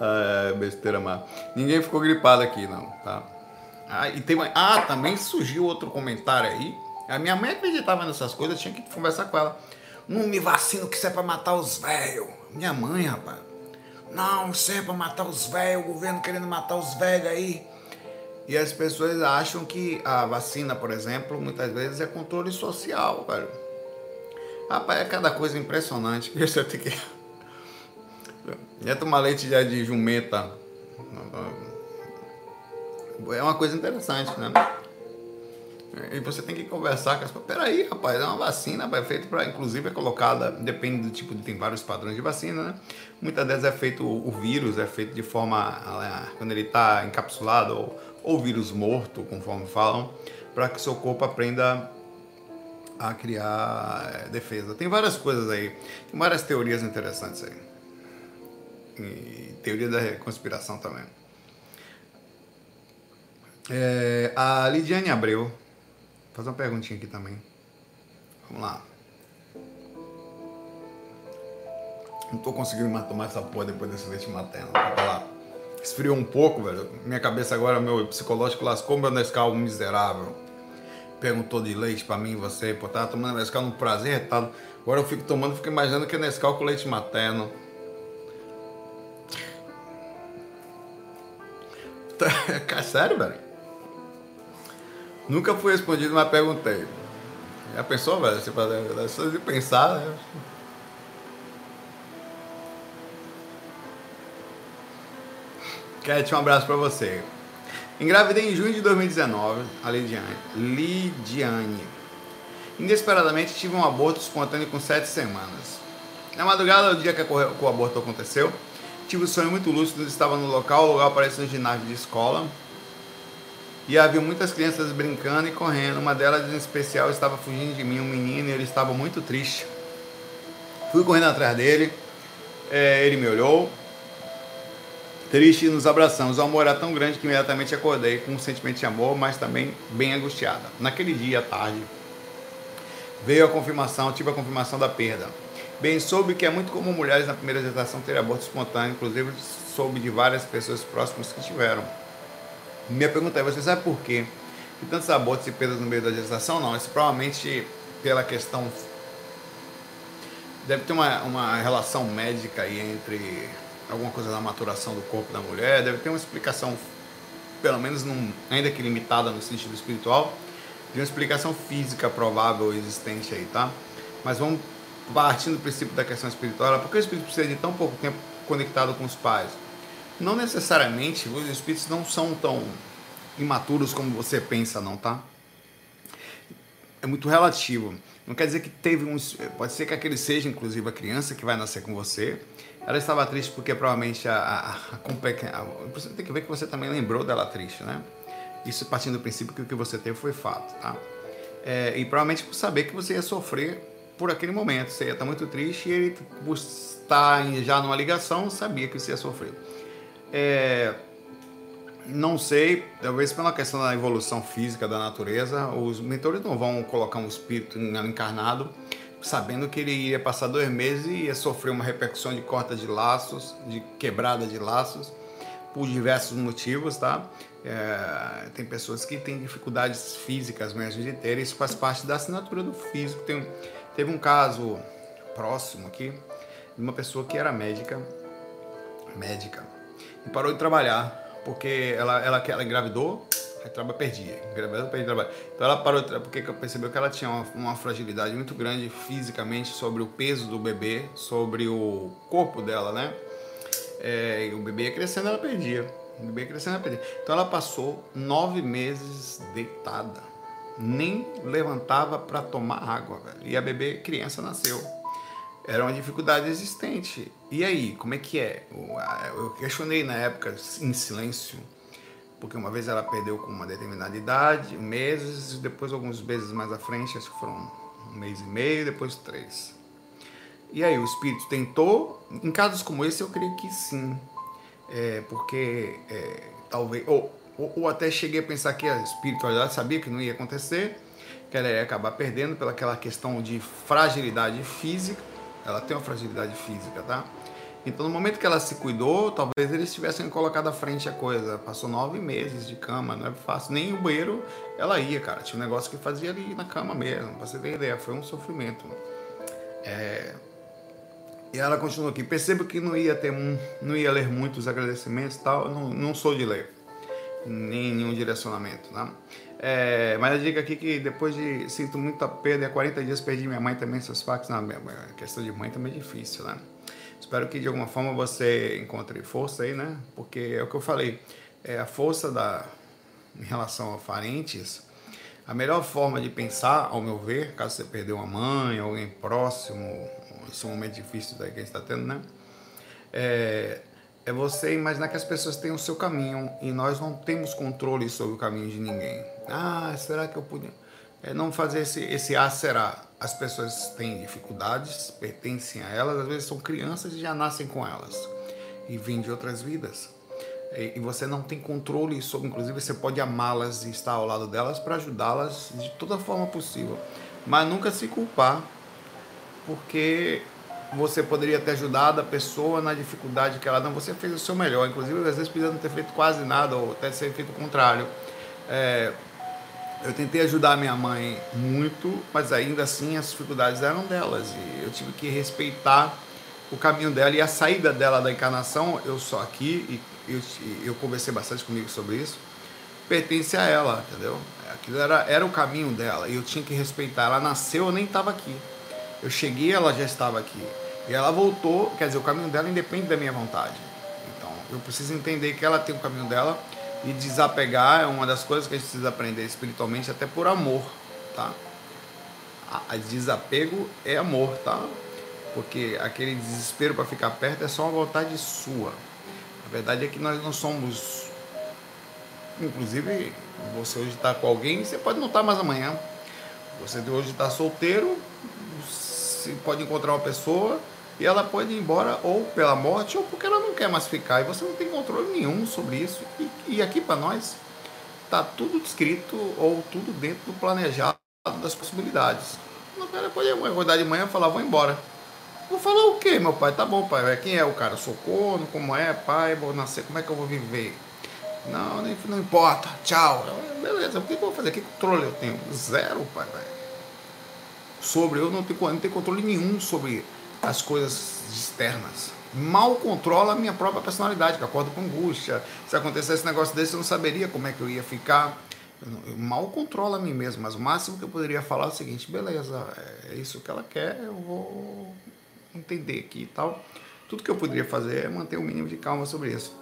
é, besteira má. Ninguém ficou gripado aqui, não, tá? Ah, e tem, ah, também surgiu outro comentário aí. A minha mãe acreditava nessas coisas, tinha que conversar com ela. Não me vacino que isso é pra matar os velhos. Minha mãe, rapaz. Não, isso é pra matar os velhos, o governo querendo matar os velhos aí. E as pessoas acham que a vacina, por exemplo, muitas vezes é controle social, velho. Rapaz, é cada coisa impressionante que [laughs] você tem que. É tomar leite de, de jumenta. É uma coisa interessante, né? E você tem que conversar com as pessoas. Peraí, rapaz, é uma vacina, é feito para, inclusive, é colocada, depende do tipo, tem vários padrões de vacina, né? Muitas vezes é feito, o vírus é feito de forma, quando ele está encapsulado, ou, ou vírus morto, conforme falam, para que seu corpo aprenda a criar é, defesa. Tem várias coisas aí, tem várias teorias interessantes aí. E teoria da conspiração também. É, a Lidiane Abreu fazer uma perguntinha aqui também. Vamos lá. Não tô conseguindo tomar essa porra depois desse leite materno. Vai lá. Esfriou um pouco, velho. Minha cabeça agora, meu psicológico lascou meu Nescau miserável. Perguntou de leite pra mim você, pô, tava tomando Nescau num prazer retado. Agora eu fico tomando, fico imaginando que é Nescau com leite materno. Tá, [laughs] sério, velho? Nunca fui respondido, mas perguntei. Já pensou, velho? Você pode de pensar, né? Cat, um abraço para você. Engravidei em junho de 2019, a Lidiane. Lidiane. Inesperadamente tive um aborto espontâneo com sete semanas. Na madrugada do dia que o aborto aconteceu, tive um sonho muito lúcido, estava no local, o lugar parece um ginásio de escola, e havia muitas crianças brincando e correndo. Uma delas, em especial, estava fugindo de mim, um menino, e ele estava muito triste. Fui correndo atrás dele, é, ele me olhou, triste, nos abraçamos. O amor era tão grande que imediatamente acordei com um sentimento de amor, mas também bem angustiada. Naquele dia, à tarde, veio a confirmação, tive a confirmação da perda. Bem, soube que é muito comum mulheres na primeira gestação terem aborto espontâneo, inclusive soube de várias pessoas próximas que tiveram. Minha pergunta é, você sabe por quê? Que tantos abortos e perdas no meio da gestação? Não, isso provavelmente pela questão... Deve ter uma, uma relação médica aí entre alguma coisa da maturação do corpo da mulher, deve ter uma explicação, pelo menos num, ainda que limitada no sentido espiritual, de uma explicação física provável existente aí, tá? Mas vamos partindo do princípio da questão espiritual, por que o espírito precisa de tão pouco tempo conectado com os pais? Não necessariamente os espíritos não são tão imaturos como você pensa, não, tá? É muito relativo. Não quer dizer que teve um. Pode ser que aquele seja, inclusive, a criança que vai nascer com você. Ela estava triste porque provavelmente a, a, a, Você tem que ver que você também lembrou dela triste, né? Isso partindo do princípio que o que você teve foi fato, tá? É, e provavelmente por saber que você ia sofrer por aquele momento. Você ia estar muito triste e ele, por estar já numa ligação, sabia que você ia sofrer. É, não sei, talvez pela questão da evolução física da natureza, os mentores não vão colocar um espírito encarnado sabendo que ele ia passar dois meses e ia sofrer uma repercussão de corta de laços, de quebrada de laços, por diversos motivos, tá? É, tem pessoas que têm dificuldades físicas mesmo de ter, isso faz parte da assinatura do físico. Tem, teve um caso próximo aqui de uma pessoa que era médica, médica, e parou de trabalhar porque ela, ela, ela engravidou, trabalho perdia, engravidou, perdia trabalho. Então ela parou porque percebeu que ela tinha uma, uma, fragilidade muito grande fisicamente sobre o peso do bebê, sobre o corpo dela, né? É, e o bebê ia crescendo, ela perdia. O bebê ia crescendo, ela perdia. Então ela passou nove meses deitada, nem levantava para tomar água, velho. E a bebê criança nasceu era uma dificuldade existente. E aí, como é que é? Eu questionei na época em silêncio, porque uma vez ela perdeu com uma determinada idade, meses, depois alguns meses mais à frente, acho que foram um mês e meio, depois três. E aí, o espírito tentou? Em casos como esse, eu creio que sim. É, porque é, talvez. Ou, ou, ou, até cheguei a pensar que a espiritualidade sabia que não ia acontecer, que ela ia acabar perdendo pelaquela questão de fragilidade física. Ela tem uma fragilidade física, tá? Então, no momento que ela se cuidou, talvez eles tivessem colocado à frente a coisa. Passou nove meses de cama, não é fácil. Nem o banheiro ela ia, cara. Tinha um negócio que fazia ali na cama mesmo, pra você ter ideia. Foi um sofrimento. É... E ela continuou aqui. Percebo que não ia ter um, não ia ler muitos agradecimentos e tal. Não, não sou de ler. Nem nenhum direcionamento, né? É, mas eu digo aqui que depois de sinto muita perda, há 40 dias perdi minha mãe também, seus fatos. Não, a questão de mãe também é difícil, né? Espero que de alguma forma você encontre força aí, né? Porque é o que eu falei, é a força da em relação a parentes, a melhor forma de pensar, ao meu ver, caso você perdeu uma mãe, alguém próximo, esse momento difícil daí que a gente está tendo, né? É, é você imaginar que as pessoas têm o seu caminho e nós não temos controle sobre o caminho de ninguém. Ah, será que eu podia? É não fazer esse, esse ah, será. As pessoas têm dificuldades, pertencem a elas, às vezes são crianças e já nascem com elas e vêm de outras vidas. E, e você não tem controle sobre, inclusive você pode amá-las e estar ao lado delas para ajudá-las de toda forma possível, mas nunca se culpar, porque você poderia ter ajudado a pessoa na dificuldade que ela não. Você fez o seu melhor, inclusive às vezes precisando ter feito quase nada ou até ter feito o contrário. É, eu tentei ajudar minha mãe muito, mas ainda assim as dificuldades eram delas e eu tive que respeitar o caminho dela e a saída dela da encarnação. Eu só aqui e eu, eu conversei bastante comigo sobre isso. Pertence a ela, entendeu? Aquilo era, era o caminho dela e eu tinha que respeitar. Ela nasceu, eu nem estava aqui. Eu cheguei, ela já estava aqui. E ela voltou, quer dizer, o caminho dela independe da minha vontade. Então, eu preciso entender que ela tem o caminho dela e desapegar é uma das coisas que a gente precisa aprender espiritualmente, até por amor, tá? A, desapego é amor, tá? Porque aquele desespero para ficar perto é só uma vontade sua. A verdade é que nós não somos. Inclusive, você hoje está com alguém, você pode não estar tá mais amanhã. Você hoje está solteiro, você pode encontrar uma pessoa e ela pode ir embora ou pela morte ou porque ela não quer mais ficar e você não tem controle nenhum sobre isso. E, e aqui para nós está tudo descrito ou tudo dentro do planejado das possibilidades. Cara pode acordar de manhã e falar, vou embora. Vou falar o quê, meu pai? Tá bom, pai. Quem é o cara? Socorro, como é, pai? Vou nascer, como é que eu vou viver? Não, nem, não importa. Tchau. Beleza, o que eu vou fazer? Que controle eu tenho? Zero, pai. Sobre, eu não tenho, não tenho controle nenhum sobre as coisas externas. Mal controla a minha própria personalidade, que acordo com angústia. Se acontecesse esse negócio desse, eu não saberia como é que eu ia ficar. Eu mal controla a mim mesmo, mas o máximo que eu poderia falar é o seguinte: beleza, é isso que ela quer, eu vou entender aqui e tal. Tudo que eu poderia fazer é manter o um mínimo de calma sobre isso.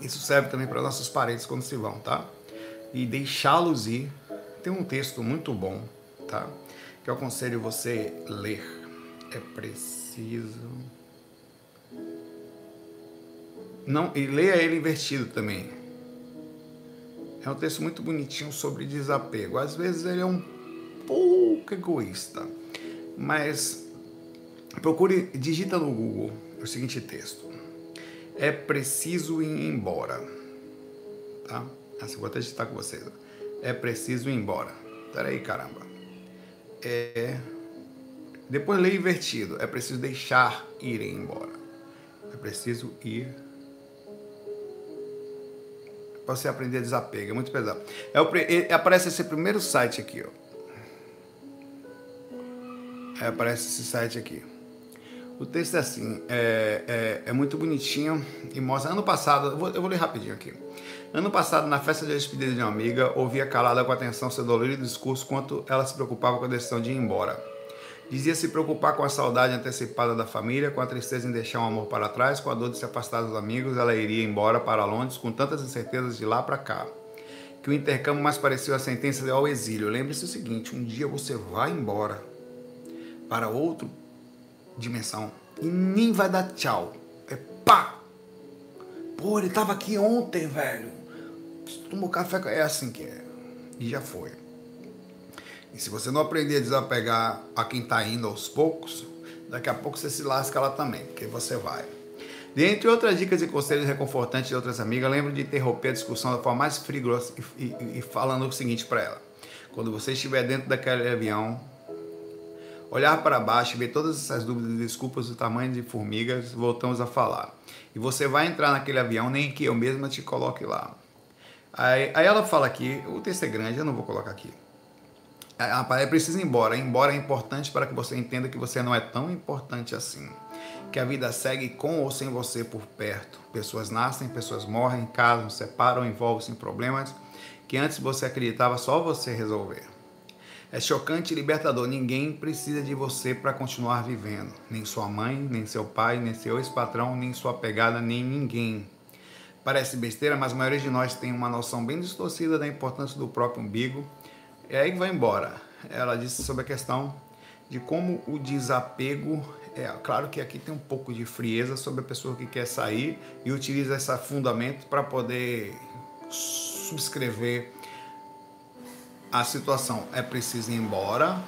Isso serve também para nossos parentes quando se vão, tá? E deixá-los ir. Tem um texto muito bom, tá? Que eu aconselho você ler é preciso. Não, e leia ele invertido também. É um texto muito bonitinho sobre desapego. Às vezes ele é um pouco egoísta, mas procure, digita no Google o seguinte texto: É preciso ir embora. Tá? Assim, vou até digitar com vocês. É preciso ir embora. Peraí, caramba. É depois lê invertido. É preciso deixar irem embora. É preciso ir. Para você aprender a desapego. É muito pesado. É o, aparece esse primeiro site aqui. Ó. É, aparece esse site aqui. O texto é assim, é, é, é, muito bonitinho e mostra. Ano passado, eu vou, eu vou, ler rapidinho aqui. Ano passado, na festa de despedida de uma amiga, ouvia calada com atenção seu dolorido discurso quanto ela se preocupava com a decisão de ir embora. Dizia se preocupar com a saudade antecipada da família, com a tristeza em deixar um amor para trás, com a dor de se afastar dos amigos, ela iria embora para Londres com tantas incertezas de lá para cá. Que o intercâmbio mais pareceu a sentença ao exílio. Lembre-se o seguinte: um dia você vai embora para outra dimensão e nem vai dar tchau. É pá! Pô, ele estava aqui ontem, velho. Tomou café. É assim que é. E já foi. E se você não aprender a desapegar a quem está indo aos poucos, Daqui a pouco você se lasca lá também, porque você vai. Dentre outras dicas e conselhos reconfortantes de outras amigas, lembro de interromper a discussão da forma mais frigorosa e, e, e falando o seguinte para ela. Quando você estiver dentro daquele avião, olhar para baixo e ver todas essas dúvidas e desculpas do tamanho de formigas, voltamos a falar. E você vai entrar naquele avião, nem que eu mesma te coloque lá. Aí, aí ela fala aqui, o texto é grande, eu não vou colocar aqui. Ela precisa ir embora. Embora é importante para que você entenda que você não é tão importante assim. Que a vida segue com ou sem você por perto. Pessoas nascem, pessoas morrem, casam, separam, envolvem-se em problemas que antes você acreditava só você resolver. É chocante e libertador. Ninguém precisa de você para continuar vivendo. Nem sua mãe, nem seu pai, nem seu ex-patrão, nem sua pegada, nem ninguém. Parece besteira, mas a maioria de nós tem uma noção bem distorcida da importância do próprio umbigo. E aí vai embora. Ela disse sobre a questão de como o desapego é claro que aqui tem um pouco de frieza sobre a pessoa que quer sair e utiliza esse fundamento para poder subscrever a situação é preciso ir embora,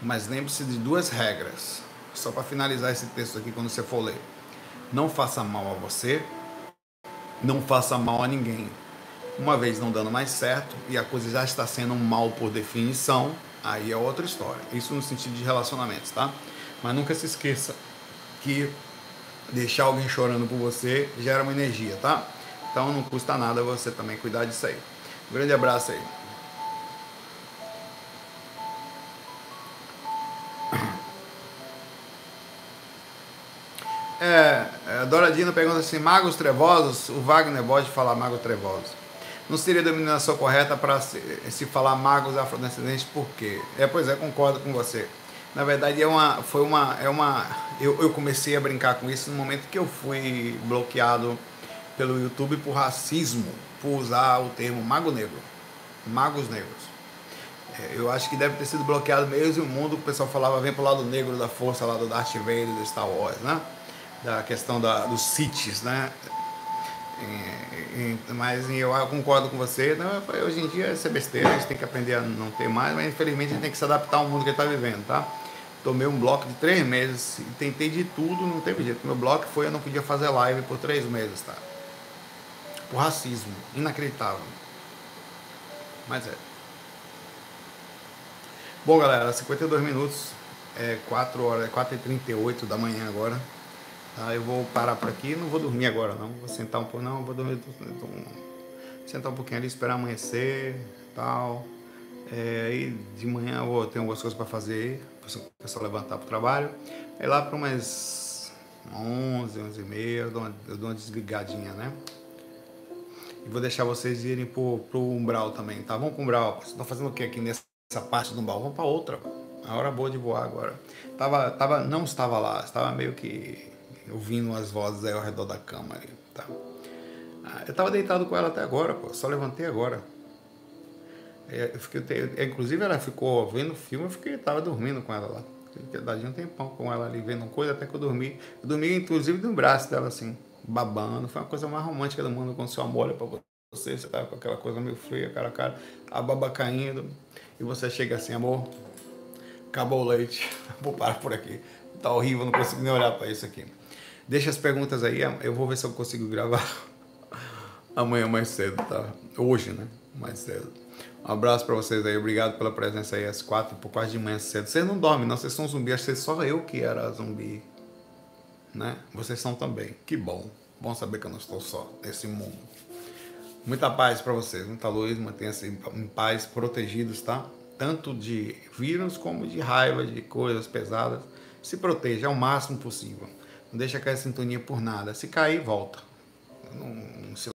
mas lembre-se de duas regras. Só para finalizar esse texto aqui, quando você for ler. Não faça mal a você, não faça mal a ninguém. Uma vez não dando mais certo e a coisa já está sendo um mal por definição, aí é outra história. Isso no sentido de relacionamentos, tá? Mas nunca se esqueça que deixar alguém chorando por você gera uma energia, tá? Então não custa nada você também cuidar disso aí. Um grande abraço aí. É, é, Doradina pergunta assim: Magos Trevosos? O Wagner pode falar Magos Trevosos. Não seria a denominação correta para se, se, falar magos afrodescendentes, por quê? É, pois é, concordo com você. Na verdade, é uma, foi uma, é uma, eu, eu comecei a brincar com isso no momento que eu fui bloqueado pelo YouTube por racismo, por usar o termo mago negro, magos negros. É, eu acho que deve ter sido bloqueado mesmo o mundo, o pessoal falava, vem pro lado negro da força lá do Darth Vader, do Star Wars, né? Da questão da, dos Siths, né? Mas eu concordo com você, não, hoje em dia isso é besteira, a gente tem que aprender a não ter mais, mas infelizmente a gente tem que se adaptar ao mundo que está vivendo, tá? Tomei um bloco de três meses e tentei de tudo, não teve jeito. Meu bloco foi eu não podia fazer live por três meses, tá? Por racismo, inacreditável. Mas é. Bom, galera, 52 minutos, é 4 horas, é 4h38 da manhã agora. Tá? Eu vou parar por aqui, não vou dormir agora não, vou sentar um pouco, não, vou dormir, tô, sentar um pouquinho ali, esperar amanhecer tal. É, de manhã eu vou ter algumas coisas para fazer, o pessoal levantar para o trabalho. Aí lá para umas 11, 11 e meia eu dou, uma, eu dou uma desligadinha, né? E vou deixar vocês irem pro, pro umbral também, tá? Vamos pro umbral. Vocês estão fazendo o que aqui nessa parte do umbral? Vamos para outra. A hora boa de voar agora. Tava, tava, não estava lá, estava meio que ouvindo as vozes aí ao redor da cama ali, tá? Ah, eu tava deitado com ela até agora, pô, só levantei agora. É, eu fiquei, eu, inclusive ela ficou vendo filme, eu fiquei, tava dormindo com ela lá. Fiquei um tempão com ela ali, vendo coisa até que eu dormi. Eu dormi, inclusive, no braço dela, assim, babando. Foi uma coisa mais romântica do mundo quando amor olha pra você, você tá com aquela coisa meio fria, cara a cara, a baba caindo, e você chega assim, amor, acabou o leite, [laughs] vou parar por aqui. Tá horrível, não consigo nem olhar para isso aqui. Deixa as perguntas aí, eu vou ver se eu consigo gravar [laughs] amanhã mais cedo, tá? Hoje, né? Mais cedo. Um abraço para vocês aí, obrigado pela presença aí às quatro, por quase de manhã cedo. Vocês não dormem, não, vocês são zumbi, acho que só eu que era zumbi, né? Vocês são também, que bom. Bom saber que eu não estou só nesse mundo. Muita paz para vocês, muita luz, mantenha-se em paz, protegidos, tá? Tanto de vírus como de raiva, de coisas pesadas. Se proteja ao máximo possível. Não deixa cair a sintonia por nada. Se cair, volta. Não, se